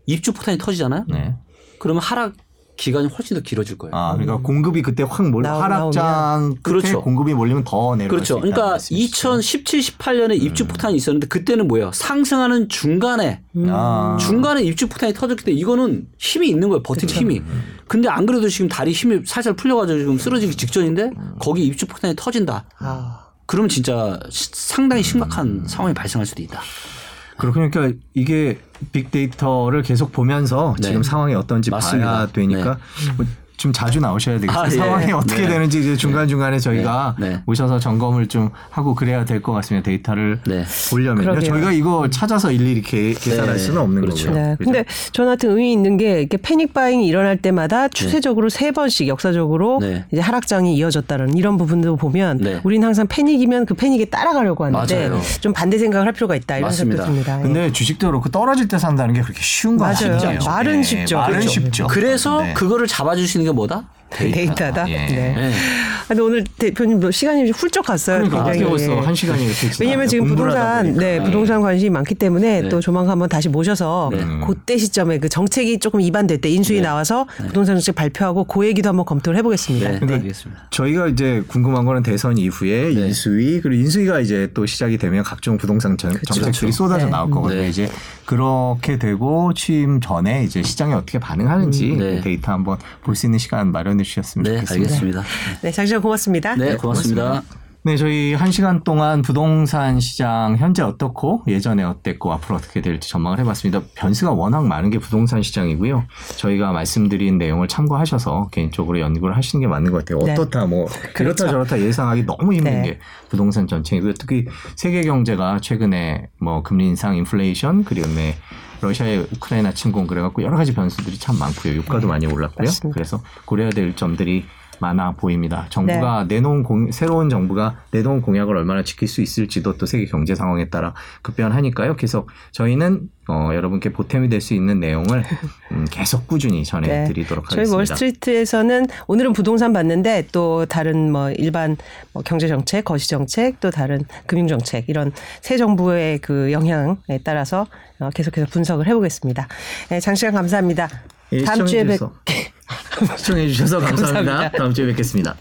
입주 포탄이 터지잖아요.
네.
그러면 하락 기간이 훨씬 더 길어질 거예요.
아, 그러니까 공급이 그때 확 몰,
나오-
하락장 끝에
그렇죠.
공급이 몰리면 더 내려갈
그렇죠. 그러니까
말씀이시죠?
2017, 18년에 입주 폭탄이 있었는데 그때는 뭐예요? 상승하는 중간에
아.
중간에 입주 폭탄이 터졌기 때문에 이거는 힘이 있는 거예요. 버티는 힘이. 근데 안 그래도 지금 다리 힘이 살살 풀려가지고 지금 쓰러지기 직전인데 거기 입주 폭탄이 터진다.
아.
그러면 진짜 시- 상당히 심각한 상황이 발생할 수도 있다.
그렇군요. 그러니까 이게 빅데이터를 계속 보면서
네.
지금 상황이 어떤지
맞습니다.
봐야 되니까 뭐 좀 자주 나오셔야 되겠어요.
아, 예.
상황이 어떻게
네.
되는지 이제 중간중간에 저희가
네. 네.
오셔서 점검을 좀 하고 그래야 될 것 같습니다. 데이터를
네.
보려면요.
그러게요.
저희가 이거 찾아서 일일이 개, 계산할
네.
수는 없는
그렇죠.
거고요.
네.
그죠?
근데 저는 하여튼 의미 있는 게 이렇게 패닉 바잉이 일어날 때마다 추세적으로 세 번씩 역사적으로
네.
이제 하락장이 이어졌다는 이런 부분도 보면
네.
우리는 항상 패닉이면 그 패닉에 따라가려고 하는데
맞아요.
좀 반대 생각을 할 필요가 있다 이런
맞습니다.
생각도 듭니다. 예.
근데 주식도 그렇고 떨어질 때 산다는 게 그렇게 쉬운 건
맞아요.
아니에요.
말은 쉽죠.
말은
그렇죠.
쉽죠.
그래서
네.
그거를 있는 게 뭐다?
데이터 다.
예.
네.
네.
아, 근데 오늘 대표님 시간이 훌쩍 갔어요.
그러니까. 벌써
예.
한 시간이 이렇게
왜냐면 지금 부동산. 네, 부동산 관심이 많기 때문에
네.
또 조만간 한번 다시 모셔서
네.
그때 시점에 그 정책이 조금 이반될 때 인수위 나와서 부동산 정책 발표하고 그 얘기도 한번 검토를 해보겠습니다.
네.
네.
알겠습니다.
저희가 이제 궁금한 거는 대선 이후에
네.
인수위 그리고 인수위가 이제 또 시작이 되면 각종 부동산 정, 정책들이 쏟아져
네.
나올 거거든요.
네.
이제 그렇게 되고 취임 전에 이제 시장이 어떻게 반응하는지
음, 네.
데이터 한번 볼 수 있는 시간 마련 해 주셨으면
네,
좋겠습니다.
알겠습니다.
네, 장시간 고맙습니다.
네, 고맙습니다.
네, 저희 한 시간 동안 부동산 시장 현재 어떻고 예전에 어땠고 앞으로 어떻게 될지 전망을 해봤습니다. 변수가 워낙 많은 게 부동산 시장이고요. 저희가 말씀드린 내용을 참고하셔서 개인적으로 연구를 하시는 게 맞는 것 같아요.
네.
어떻다 뭐
그렇죠.
이렇다 저렇다 예상하기 너무 힘든
네.
게 부동산 전체이고요. 특히 세계 경제가 최근에 뭐 금리 인상, 인플레이션 그리고 네, 러시아의 우크라이나 침공 그래갖고 여러 가지 변수들이 참 많고요. 유가도 많이 올랐고요.
네. 맞습니다.
그래서 고려해야 될 점들이 많아 보입니다. 정부가 내놓은 공, 새로운 정부가 내놓은 공약을 얼마나 지킬 수 있을지도 또 세계 경제 상황에 따라 급변하니까요. 계속 저희는 어, 여러분께 보탬이 될 수 있는 내용을 음, 계속 꾸준히 전해드리도록
네. 저희
하겠습니다.
월스트리트에서는 오늘은 부동산 봤는데 또 다른 뭐 일반 뭐 경제 정책, 거시 정책, 또 다른 금융 정책 이런 새 정부의 그 영향에 따라서 어, 계속해서 분석을 해보겠습니다. 네, 장시간 감사합니다.
예,
다음 주에 뵙.
시청해주셔서- 시청해주셔서 감사합니다.
감사합니다.
다음 주에 뵙겠습니다.